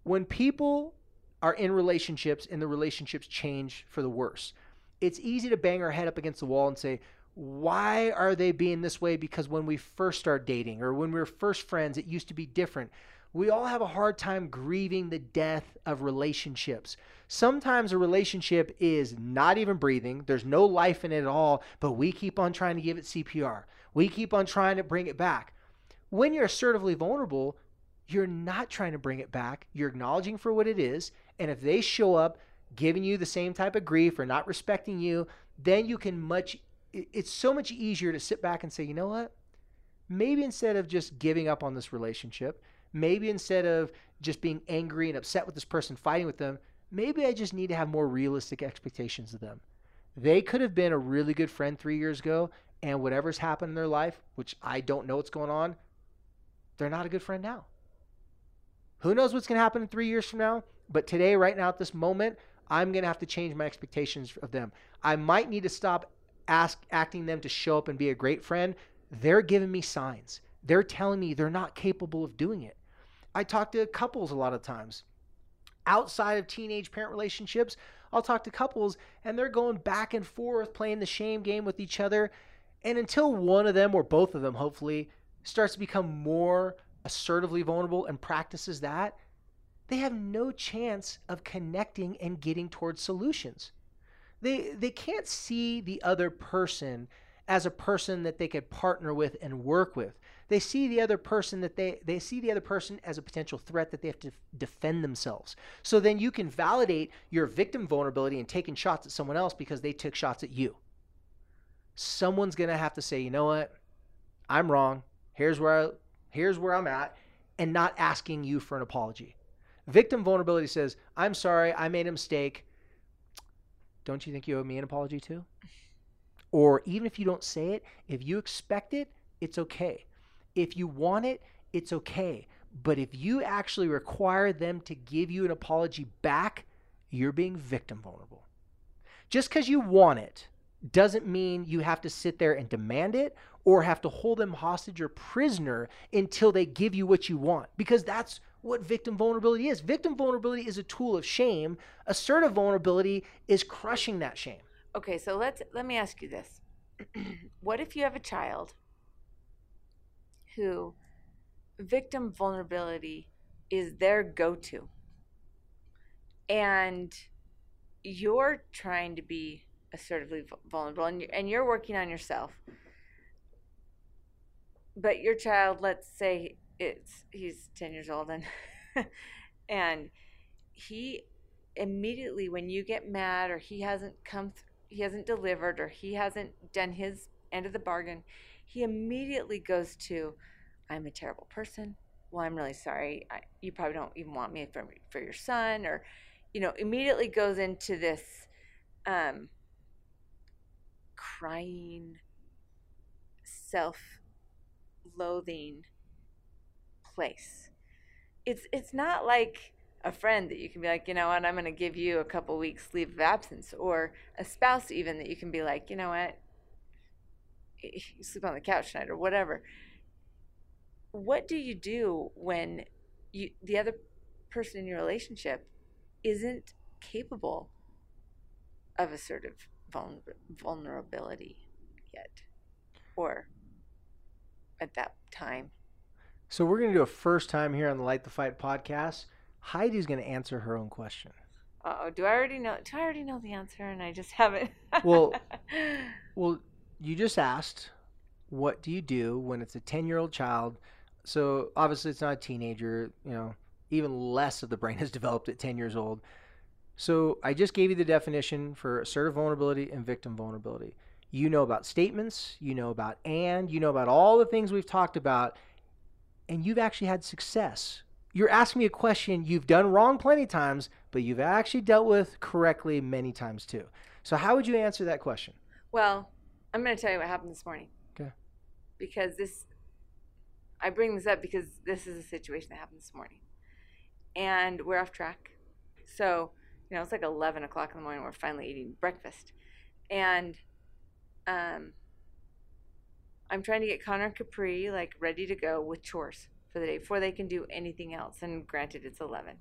When people are in relationships and the relationships change for the worse, it's easy to bang our head up against the wall and say, why are they being this way? Because when we first start dating or when we were first friends, it used to be different. We all have a hard time grieving the death of relationships. Sometimes a relationship is not even breathing, there's no life in it at all, but we keep on trying to give it CPR. We keep on trying to bring it back. When you're assertively vulnerable, you're not trying to bring it back. You're acknowledging for what it is. And if they show up giving you the same type of grief or not respecting you, then you can much, it's so much easier to sit back and say, you know what? Maybe instead of just giving up on this relationship, maybe instead of just being angry and upset with this person, fighting with them, maybe I just need to have more realistic expectations of them. They could have been a really good friend three years ago, and whatever's happened in their life, which I don't know what's going on, they're not a good friend now. Who knows what's going to happen in three years from now? But today, right now, at this moment, I'm going to have to change my expectations of them. I might need to stop ask, acting them to show up and be a great friend. They're giving me signs. They're telling me they're not capable of doing it. I talk to couples a lot of times. Outside of teenage parent relationships, I'll talk to couples and they're going back and forth playing the shame game with each other. And until one of them or both of them, hopefully, starts to become more assertively vulnerable and practices that, they have no chance of connecting and getting towards solutions. They, they can't see the other person as a person that they could partner with and work with. They see the other person that they they see the other person as a potential threat that they have to defend themselves. So then you can validate your victim vulnerability and taking shots at someone else because they took shots at you. Someone's going to have to say, "You know what? I'm wrong. Here's where I, here's where I'm at," and not asking you for an apology. Victim vulnerability says, I'm sorry, I made a mistake. Don't you think you owe me an apology too? Or even if you don't say it, if you expect it, it's okay. If you want it, it's okay. But if you actually require them to give you an apology back, you're being victim vulnerable. Just because you want it doesn't mean you have to sit there and demand it or have to hold them hostage or prisoner until they give you what you want because that's what victim vulnerability is. Victim vulnerability is a tool of shame. Assertive vulnerability is crushing that shame. Okay, so let's let me ask you this. what if you have a child who victim vulnerability is their go-to. And you're trying to be assertively vulnerable and and you're working on yourself. But your child let's say it's he's 10 years old and and he immediately when you get mad or he hasn't come th- he hasn't delivered or he hasn't done his end of the bargain he immediately goes to i'm a terrible person. Well i'm really sorry. I, you probably don't even want me for, for your son or you know immediately goes into this um, crying self loathing place. It's it's not like a friend that you can be like, you know what, I'm going to give you a couple weeks leave of absence, or a spouse even that you can be like, you know what, you sleep on the couch tonight or whatever. What do you do when you the other person in your relationship isn't capable of assertive vulnerability yet, or at that time? So we're going to do a first time here on the Light the Fight podcast. Heidi's going to answer her own question. Oh, do I already know? Do I already know the answer and I just haven't? well, well, you just asked, what do you do when it's a ten-year-old child? So obviously it's not a teenager. You know, even less of the brain has developed at 10 years old. So I just gave you the definition for assertive vulnerability and victim vulnerability. You know about statements, you know about and, you know about all the things we've talked about, and you've actually had success. You're asking me a question you've done wrong plenty of times, but you've actually dealt with correctly many times too. So, how would you answer that question? Well, I'm going to tell you what happened this morning. Okay. Because this, I bring this up because this is a situation that happened this morning. And we're off track. So, you know, it's like 11 o'clock in the morning. We're finally eating breakfast. And um, I'm trying to get Connor and Capri like ready to go with chores for the day before they can do anything else. And granted, it's 11.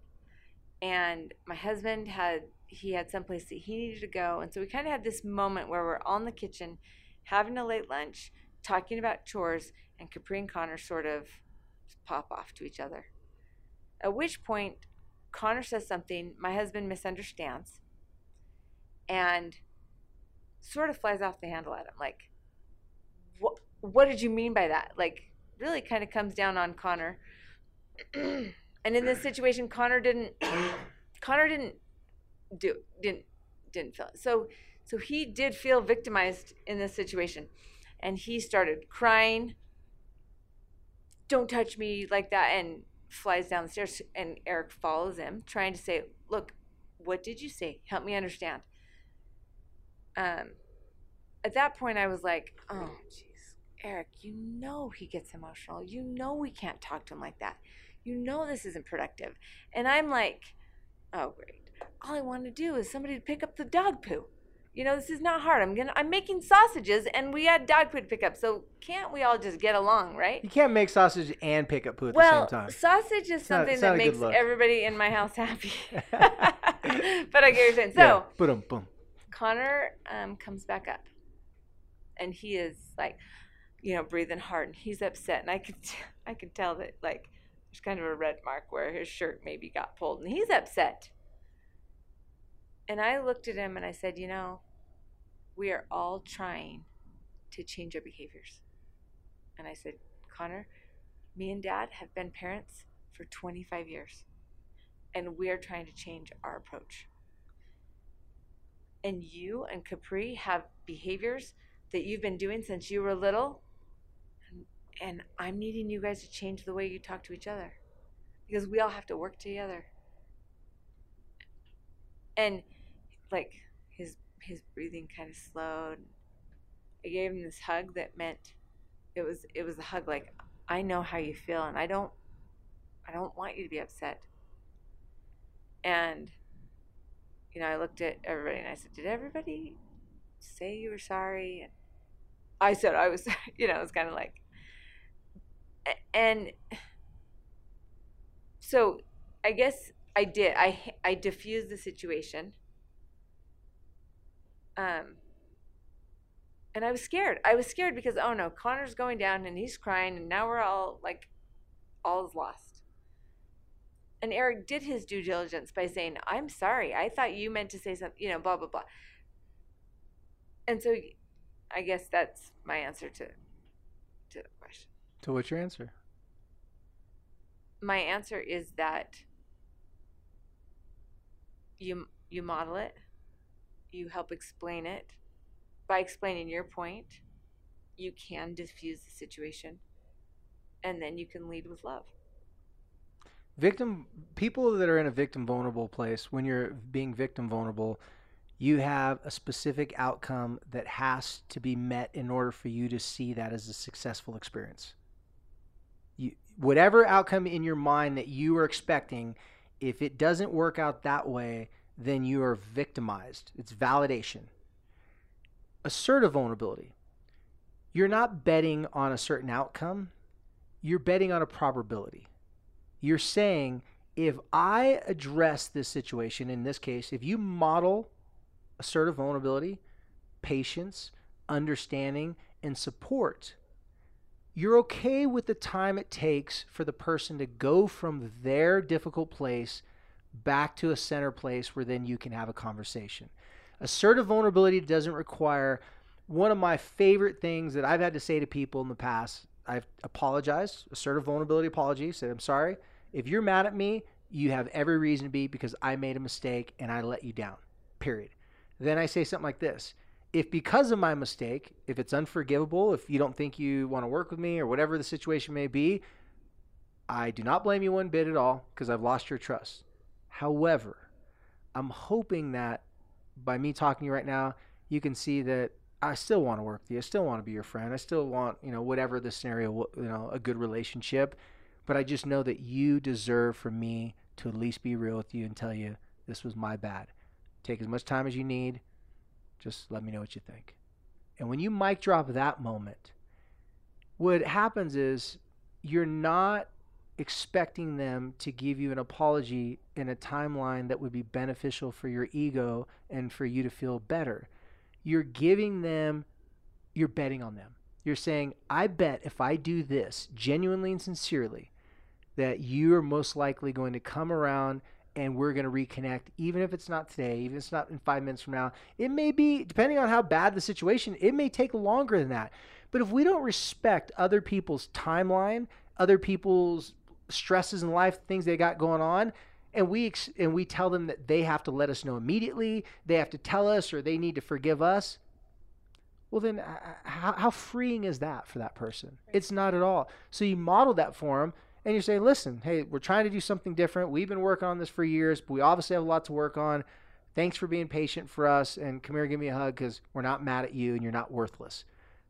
And my husband had he had someplace that he needed to go, and so we kind of had this moment where we're all in the kitchen, having a late lunch, talking about chores, and Capri and Connor sort of pop off to each other. At which point, Connor says something my husband misunderstands, and sort of flies off the handle at him, like, "What? Did you mean by that?" Like, really, kind of comes down on Connor. and in this situation, Connor didn't. Connor didn't do didn't didn't feel it. So so he did feel victimized in this situation, and he started crying. Don't touch me like that, and flies down the stairs. And Eric follows him, trying to say, "Look, what did you say? Help me understand." Um, at that point, I was like, "Oh, jeez, Eric, you know he gets emotional. You know we can't talk to him like that. You know this isn't productive." And I'm like, "Oh, great." all I want to do is somebody to pick up the dog poo. You know, this is not hard. I'm gonna I'm making sausages and we had dog food pickup. So can't we all just get along, right? You can't make sausage and pick up poo at well, the same time. sausage is something not that makes everybody in my house happy. but I get what you're saying. So yeah. Boom, boom. Connor um, comes back up, and he is like, you know, breathing hard, and he's upset, and I could, t- I could tell that like there's kind of a red mark where his shirt maybe got pulled, and he's upset. And I looked at him and I said, you know, we are all trying to change our behaviors. And I said, Connor, me and Dad have been parents for 25 years, and we are trying to change our approach and you and Capri have behaviors that you've been doing since you were little, and, and I'm needing you guys to change the way you talk to each other because we all have to work together. And like his breathing kind of slowed. I gave him this hug that meant it was it was a hug like I know how you feel and I don't I don't want you to be upset. And you know, I looked at everybody and I said, "Did everybody say you were sorry?" And I said I was, you know, it was kind of like, and so I guess I did. I I diffused the situation. Um. And I was scared. I was scared because oh no, Connor's going down and he's crying, and now we're all like, all is lost. And Eric did his due diligence by saying, I'm sorry. I thought you meant to say something, you know, blah, blah, blah. And so I guess that's my answer to, to the question. So what's your answer? My answer is that you, you model it, you help explain it. By explaining your point, you can diffuse the situation, and then you can lead with love. victim people that are in a victim vulnerable place when you're being victim vulnerable you have a specific outcome that has to be met in order for you to see that as a successful experience you whatever outcome in your mind that you are expecting if it doesn't work out that way then you are victimized. It's validation. Assertive vulnerability. You're not betting on a certain outcome. You're betting on a probability. You're saying if I address this situation, in this case, if you model assertive vulnerability, patience, understanding, and support, you're okay with the time it takes for the person to go from their difficult place back to a center place where then you can have a conversation. Assertive vulnerability doesn't require one of my favorite things that I've had to say to people in the past. I've apologized, assertive vulnerability apology, said, I'm sorry. If you're mad at me, You have every reason to be because I made a mistake and I let you down. Period. Then I say something like this If because of my mistake, if it's unforgivable, if you don't think you want to work with me or whatever the situation may be, I do not blame you one bit at all because I've lost your trust. However, I'm hoping that by me talking to you right now, you can see that I still want to work with you. I still want to be your friend. I still want, you know, whatever the scenario, you know, a good relationship. But I just know that you deserve for me to at least be real with you and tell you this was my bad. Take as much time as you need. Just let me know what you think. And when you mic drop that moment, what happens is you're not expecting them to give you an apology in a timeline that would be beneficial for your ego and for you to feel better. You're giving them, you're betting on them. You're saying, I bet if I do this genuinely and sincerely, that you are most likely going to come around and we're going to reconnect, even if it's not today, even if it's not in five minutes from now. It may be, depending on how bad the situation, it may take longer than that. But if we don't respect other people's timeline, other people's stresses in life, things they got going on, and we ex- and we tell them that they have to let us know immediately, they have to tell us, or they need to forgive us. Well, then, how, how freeing is that for that person? It's not at all. So you model that for them, and you say, "Listen, hey, we're trying to do something different. We've been working on this for years, but we obviously have a lot to work on. Thanks for being patient for us, and come here, give me a hug, because we're not mad at you, and you're not worthless."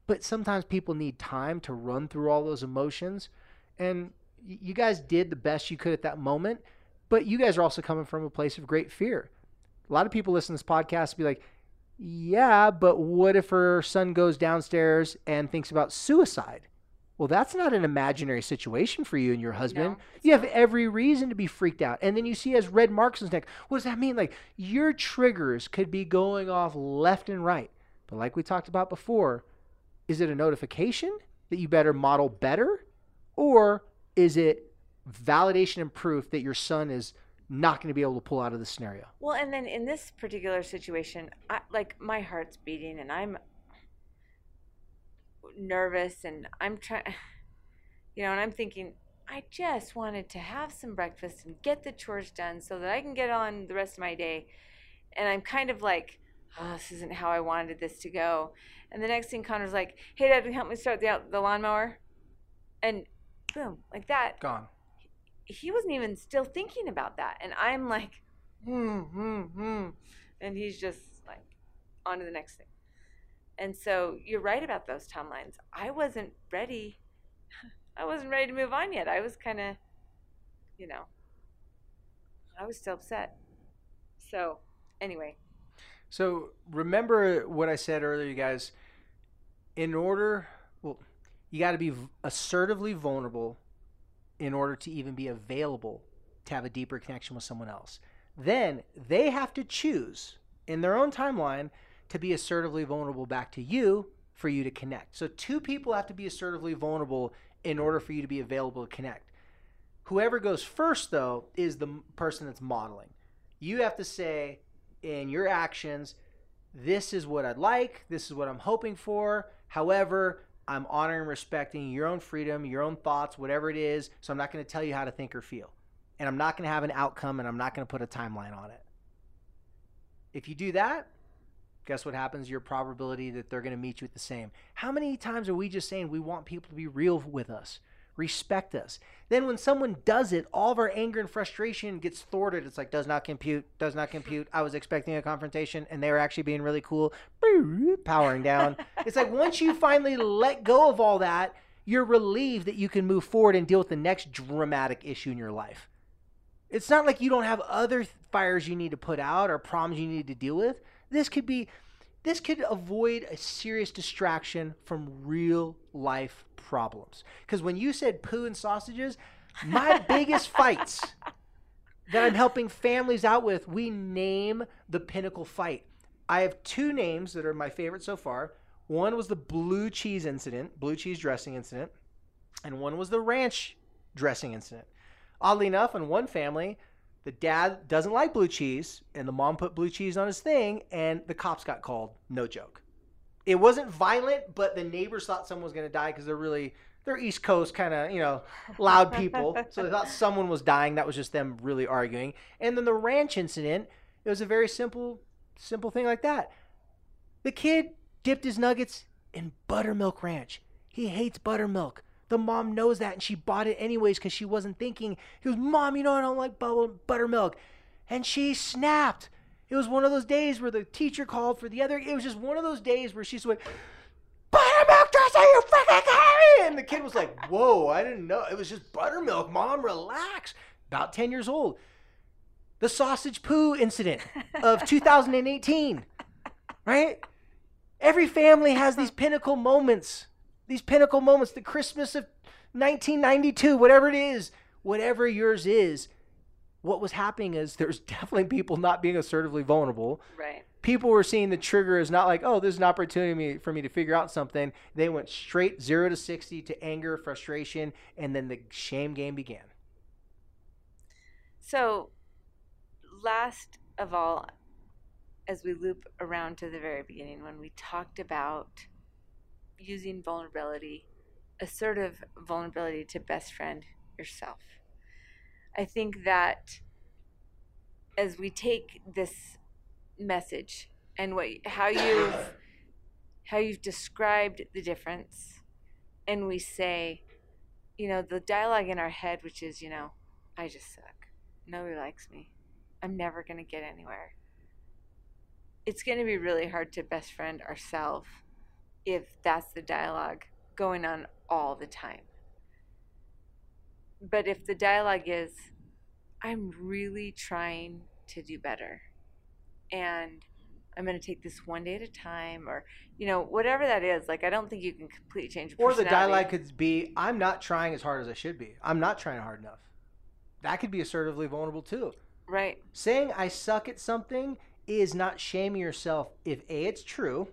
But sometimes people need time to run through all those emotions, and you guys did the best you could at that moment, but you guys are also coming from a place of great fear. A lot of people listen to this podcast and be like, yeah, but what if her son goes downstairs and thinks about suicide? Well, that's not an imaginary situation for you and your husband. No, you have every reason to be freaked out. And then you see as red marks on his neck. What does that mean? Like your triggers could be going off left and right. But like we talked about before, is it a notification that you better model better? Or is it validation and proof that your son is not going to be able to pull out of the scenario? Well, and then in this particular situation, I, like my heart's beating and I'm nervous and I'm trying, you know, and I'm thinking, I just wanted to have some breakfast and get the chores done so that I can get on the rest of my day. And I'm kind of like, oh, this isn't how I wanted this to go. And the next thing Connor's like, hey, Dad, can you help me start the, the lawnmower? And boom, like that. Gone. He wasn't even still thinking about that. And I'm like, hmm, hmm, hmm. And he's just like, on to the next thing. And so you're right about those timelines. I wasn't ready. I wasn't ready to move on yet. I was kind of, you know, I was still upset. So, anyway. So remember what I said earlier, you guys. In order, you got to be assertively vulnerable in order to even be available to have a deeper connection with someone else. Then they have to choose in their own timeline to be assertively vulnerable back to you for you to connect. So two people have to be assertively vulnerable in order for you to be available to connect. Whoever goes first, though, is the person that's modeling. You have to say in your actions, this is what I'd like, this is what I'm hoping for. However, I'm honoring and respecting your own freedom, your own thoughts, whatever it is. So I'm not going to tell you how to think or feel. And I'm not going to have an outcome and I'm not going to put a timeline on it. If you do that, guess what happens? Your probability that they're going to meet you at the same. How many times are we just saying we want people to be real with us? Respect us. Then when someone does it, all of our anger and frustration gets thwarted. It's like does not compute, does not compute. I was expecting a confrontation and they were actually being really cool, powering down. it's like once you finally let go of all that, you're relieved that you can move forward and deal with the next dramatic issue in your life. It's not like you don't have other fires you need to put out or problems you need to deal with. This could be this could avoid a serious distraction from real life problems. Because when you said poo and sausages, my biggest fights that I'm helping families out with, we name the pinnacle fight. I have two names that are my favorite so far. One was the blue cheese incident, blue cheese dressing incident, and one was the ranch dressing incident. Oddly enough, in one family, the dad doesn't like blue cheese, and the mom put blue cheese on his thing, and the cops got called. No joke. It wasn't violent, but the neighbors thought someone was going to die because they're really they're East Coast kind of, you know, loud people. so they thought someone was dying. That was just them really arguing. And then the ranch incident, it was a very simple, simple thing like that. The kid dipped his nuggets in buttermilk ranch. He hates buttermilk. The mom knows that and she bought it anyways because she wasn't thinking. He goes, Mom, you know I don't like buttermilk. And she snapped. It was one of those days where the teacher called for the other. It was just one of those days where she's like, buttermilk dressing, you freaking kidding And the kid was like, whoa, I didn't know. It was just buttermilk. Mom, relax. About 10 years old. The sausage poo incident of 2018, right? Every family has these pinnacle moments, these pinnacle moments, the Christmas of 1992, whatever it is, whatever yours is. What was happening is there's definitely people not being assertively vulnerable. Right. People were seeing the trigger as not like, oh, this is an opportunity for me to figure out something. They went straight zero to 60 to anger, frustration, and then the shame game began. So, last of all, as we loop around to the very beginning when we talked about using vulnerability, assertive vulnerability to best friend yourself. I think that as we take this message and what how you've how you've described the difference and we say you know the dialogue in our head which is you know i just suck. Nobody likes me. I'm never going to get anywhere. It's going to be really hard to best friend ourselves if that's the dialogue going on all the time. But if the dialogue is, I'm really trying to do better and I'm going to take this one day at a time, or you know, whatever that is. Like, I don't think you can completely change. Or the dialogue could be, "I'm not trying as hard as I should be. I'm not trying hard enough." That could be assertively vulnerable too. Right. Saying I suck at something is not shaming yourself if A, it's true,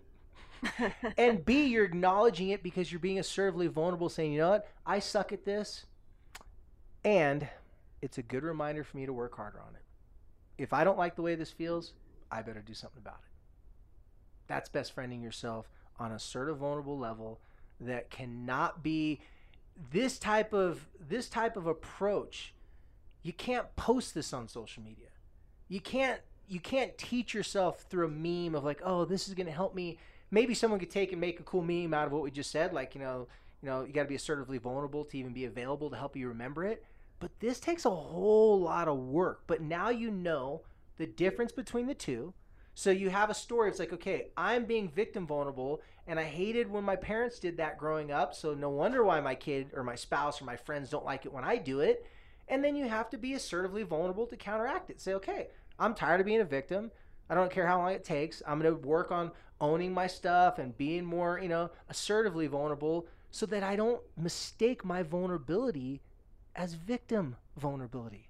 and B, you're acknowledging it because you're being assertively vulnerable, saying, you know what, I suck at this, and it's a good reminder for me to work harder on it. If I don't like the way this feels, I better do something about it. That's best friending yourself on a assertive, vulnerable level that cannot be this type of this type of approach. You can't post this on social media. You can't you can't teach yourself through a meme of like, oh, this is going to help me. Maybe someone could take and make a cool meme out of what we just said, like you know, you know, you got to be assertively vulnerable to even be available to help you remember it. But this takes a whole lot of work. But now you know the difference between the two. So you have a story. It's like, okay, I'm being victim vulnerable, and I hated when my parents did that growing up. So no wonder why my kid or my spouse or my friends don't like it when I do it. And then you have to be assertively vulnerable to counteract it. Say, okay, I'm tired of being a victim. I don't care how long it takes. I'm going to work on owning my stuff and being more, you know, assertively vulnerable so that I don't mistake my vulnerability as victim vulnerability.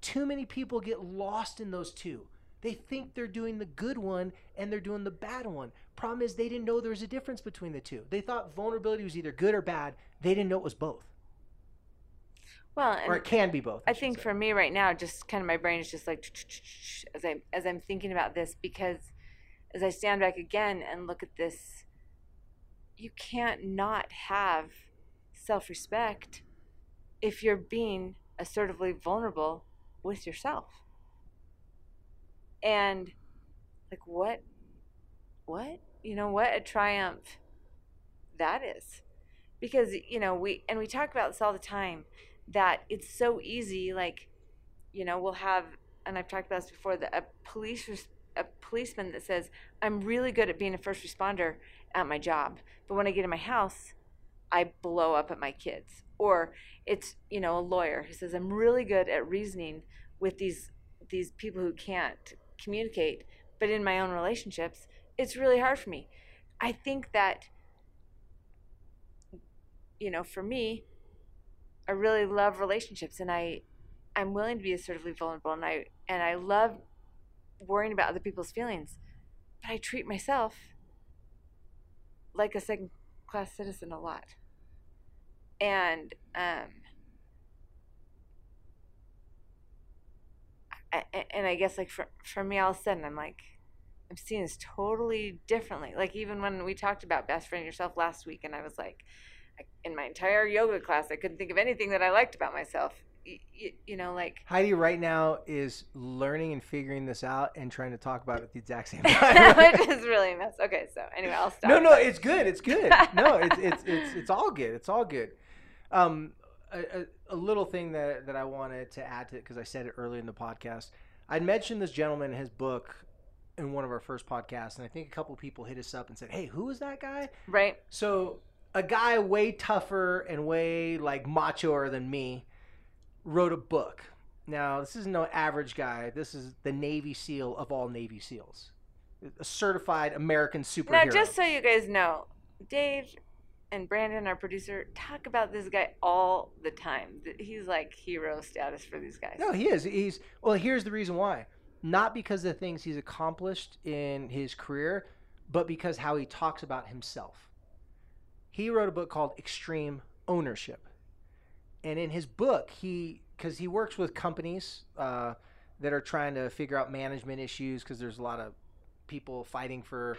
Too many people get lost in those two. They think they're doing the good one and they're doing the bad one. Problem is, they didn't know there was a difference between the two. They thought vulnerability was either good or bad. They didn't know it was both. Well, or it can be both. I, I think say. for me right now, just kind of my brain is just like as I as I'm thinking about this because as I stand back again and look at this, you can't not have self-respect if you're being assertively vulnerable with yourself. And like what what? You know what a triumph that is. Because you know, we and we talk about this all the time that it's so easy like you know we'll have and i've talked about this before a police a policeman that says i'm really good at being a first responder at my job but when i get in my house i blow up at my kids. Or it's you know a lawyer who says i'm really good at reasoning with these these people who can't communicate but in my own relationships it's really hard for me. I think that you know for me I really love relationships and I I'm willing to be assertively vulnerable and I and I love worrying about other people's feelings. But I treat myself like a second class citizen a lot. And um I, and I guess like for for me all of a sudden I'm like I'm seeing this totally differently. Like even when we talked about best friend yourself last week and I was like in my entire yoga class, I couldn't think of anything that I liked about myself. You, you, know, like Heidi right now is learning and figuring this out and trying to talk about it at the exact same time. which is really a mess. Okay, so anyway, I'll stop. no, no, it's good. It's good. No, it's it's it's it's all good. It's all good. Um, a, a, a little thing that that I wanted to add to it because I said it earlier in the podcast. I'd mentioned this gentleman in his book in one of our first podcasts, and I think a couple people hit us up and said, "Hey, who is that guy?" right. So a guy way tougher and way like machoer than me wrote a book. Now this is no average guy. This is the Navy SEAL of all Navy SEALs, a certified American superhero. Now, just so you guys know, Dave and Brandon, our producer, talk about this guy all the time. He's like hero status for these guys. No, he is. He's well. Here's the reason why. Not because of the things he's accomplished in his career, but because how he talks about himself. He wrote a book called Extreme Ownership, and in his book, he because he works with companies uh, that are trying to figure out management issues because there's a lot of people fighting for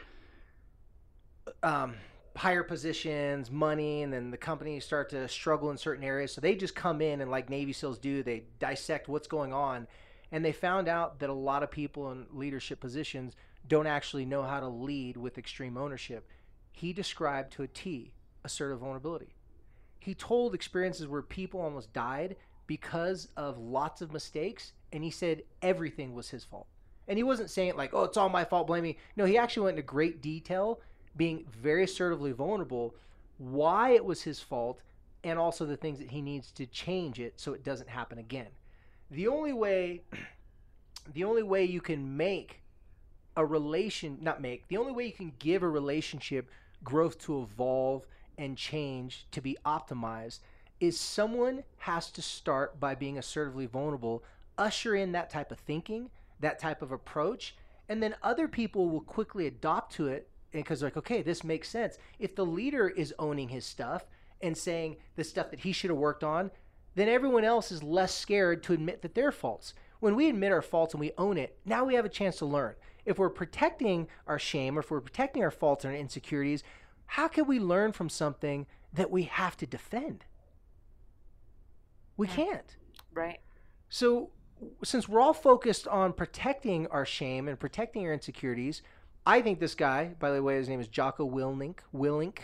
um, higher positions, money, and then the companies start to struggle in certain areas. So they just come in and, like Navy SEALs do, they dissect what's going on. And they found out that a lot of people in leadership positions don't actually know how to lead with extreme ownership. He described to a T assertive vulnerability. He told experiences where people almost died because of lots of mistakes, and he said everything was his fault. And he wasn't saying it like, oh, it's all my fault, blame me. No, he actually went into great detail, being very assertively vulnerable, why it was his fault, and also the things that he needs to change it so it doesn't happen again. The only way the only way you can make a relation not make, the only way you can give a relationship growth to evolve and change to be optimized is someone has to start by being assertively vulnerable, usher in that type of thinking, that type of approach, and then other people will quickly adopt to it because they're like, okay, this makes sense. If the leader is owning his stuff and saying the stuff that he should have worked on, then everyone else is less scared to admit that they're faults. When we admit our faults and we own it, now we have a chance to learn. If we're protecting our shame or if we're protecting our faults and our insecurities, how can we learn from something that we have to defend? We can't. Right. So, since we're all focused on protecting our shame and protecting our insecurities, I think this guy, by the way, his name is Jocko Willink, Willink,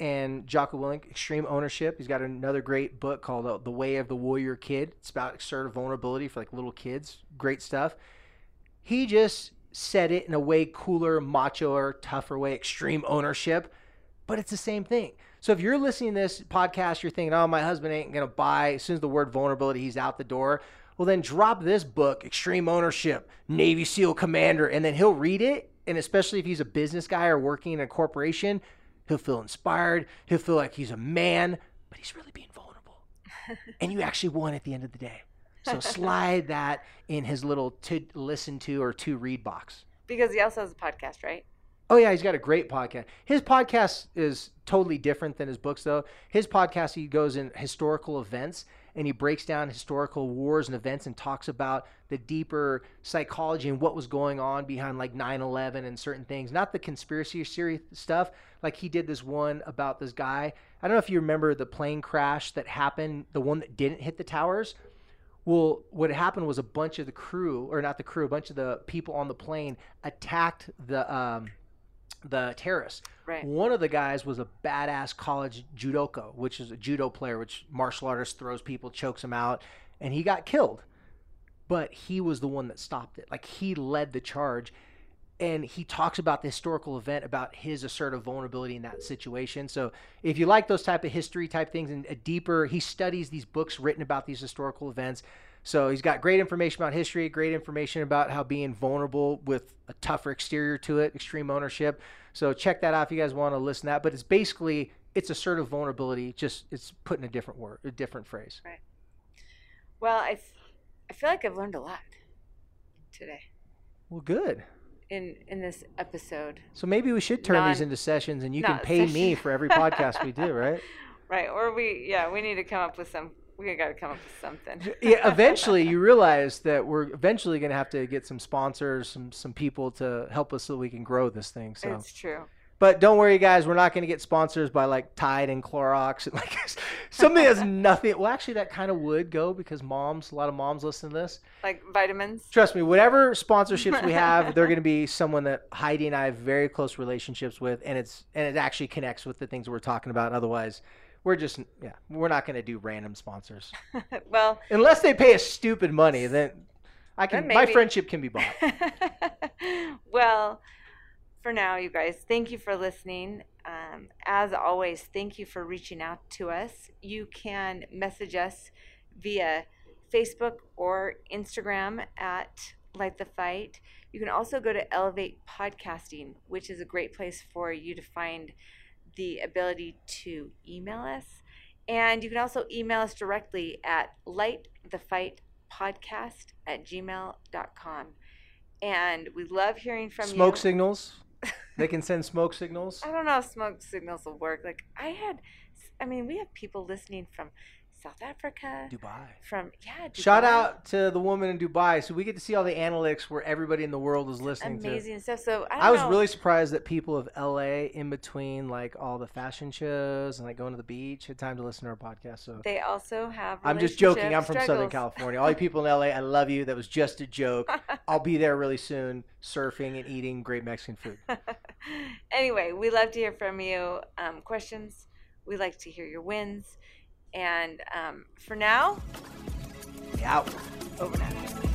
and Jocko Willink, Extreme Ownership. He's got another great book called uh, The Way of the Warrior Kid. It's about assertive vulnerability for like little kids. Great stuff. He just said it in a way cooler, macho, or tougher way, extreme ownership, but it's the same thing. So if you're listening to this podcast, you're thinking, oh, my husband ain't going to buy, as soon as the word vulnerability, he's out the door. Well, then drop this book, Extreme Ownership, Navy SEAL Commander, and then he'll read it. And especially if he's a business guy or working in a corporation, he'll feel inspired. He'll feel like he's a man, but he's really being vulnerable. and you actually won at the end of the day. So slide that in his little to listen to or to read box. Because he also has a podcast, right? Oh yeah, he's got a great podcast. His podcast is totally different than his books though. His podcast he goes in historical events and he breaks down historical wars and events and talks about the deeper psychology and what was going on behind like 9/11 and certain things. Not the conspiracy theory stuff. Like he did this one about this guy. I don't know if you remember the plane crash that happened, the one that didn't hit the towers. Well, what happened was a bunch of the crew, or not the crew, a bunch of the people on the plane attacked the um, the terrorists. Right. One of the guys was a badass college judoka, which is a judo player, which martial artist throws people, chokes them out, and he got killed. But he was the one that stopped it. Like he led the charge. And he talks about the historical event, about his assertive vulnerability in that situation. So if you like those type of history type things and a deeper, he studies these books written about these historical events. So he's got great information about history, great information about how being vulnerable with a tougher exterior to it, extreme ownership. So check that out if you guys want to listen to that. But it's basically it's assertive vulnerability, just it's put in a different word, a different phrase. Right. Well, I, f- I feel like I've learned a lot today Well, good. in in this episode. So maybe we should turn these into sessions, and you can pay me for every podcast we do, right? Right. Or we yeah, we need to come up with some we got to come up with something. yeah, eventually you realize that we're eventually going to have to get some sponsors, some some people to help us so we can grow this thing. So It's true. But don't worry, guys. We're not going to get sponsors by like Tide and Clorox and like something that's nothing. Well, actually, that kind of would go because moms, a lot of moms listen to this. Like vitamins. Trust me, whatever sponsorships we have, they're going to be someone that Heidi and I have very close relationships with, and it's and it actually connects with the things we're talking about. Otherwise, we're just yeah, we're not going to do random sponsors well, unless they pay us stupid money. Then I can Then my friendship can be bought. well, for now, you guys, thank you for listening. Um, as always, thank you for reaching out to us. You can message us via Facebook or Instagram at Light the Fight. You can also go to Elevate Podcasting, which is a great place for you to find the ability to email us. And you can also email us directly at lightthefightpodcast at gmail.com. And we love hearing from you. Smoke you. signals. They can send smoke signals. I don't know if smoke signals will work. Like I had, I mean, we have people listening from South Africa, Dubai. from yeah. Dubai. Shout out to the woman in Dubai. So we get to see all the analytics where everybody in the world is listening to. Amazing stuff. So I, I was know. really surprised that people of LA, in between like all the fashion shows and like going to the beach, had time to listen to our podcast. So They also have. I'm just joking. I'm from Southern. California. All you people in LA, I love you. That was just a joke. I'll be there really soon, surfing and eating great Mexican food. anyway, we love to hear from you. Um, questions. We like to hear your wins. And um, for now, Out. over out.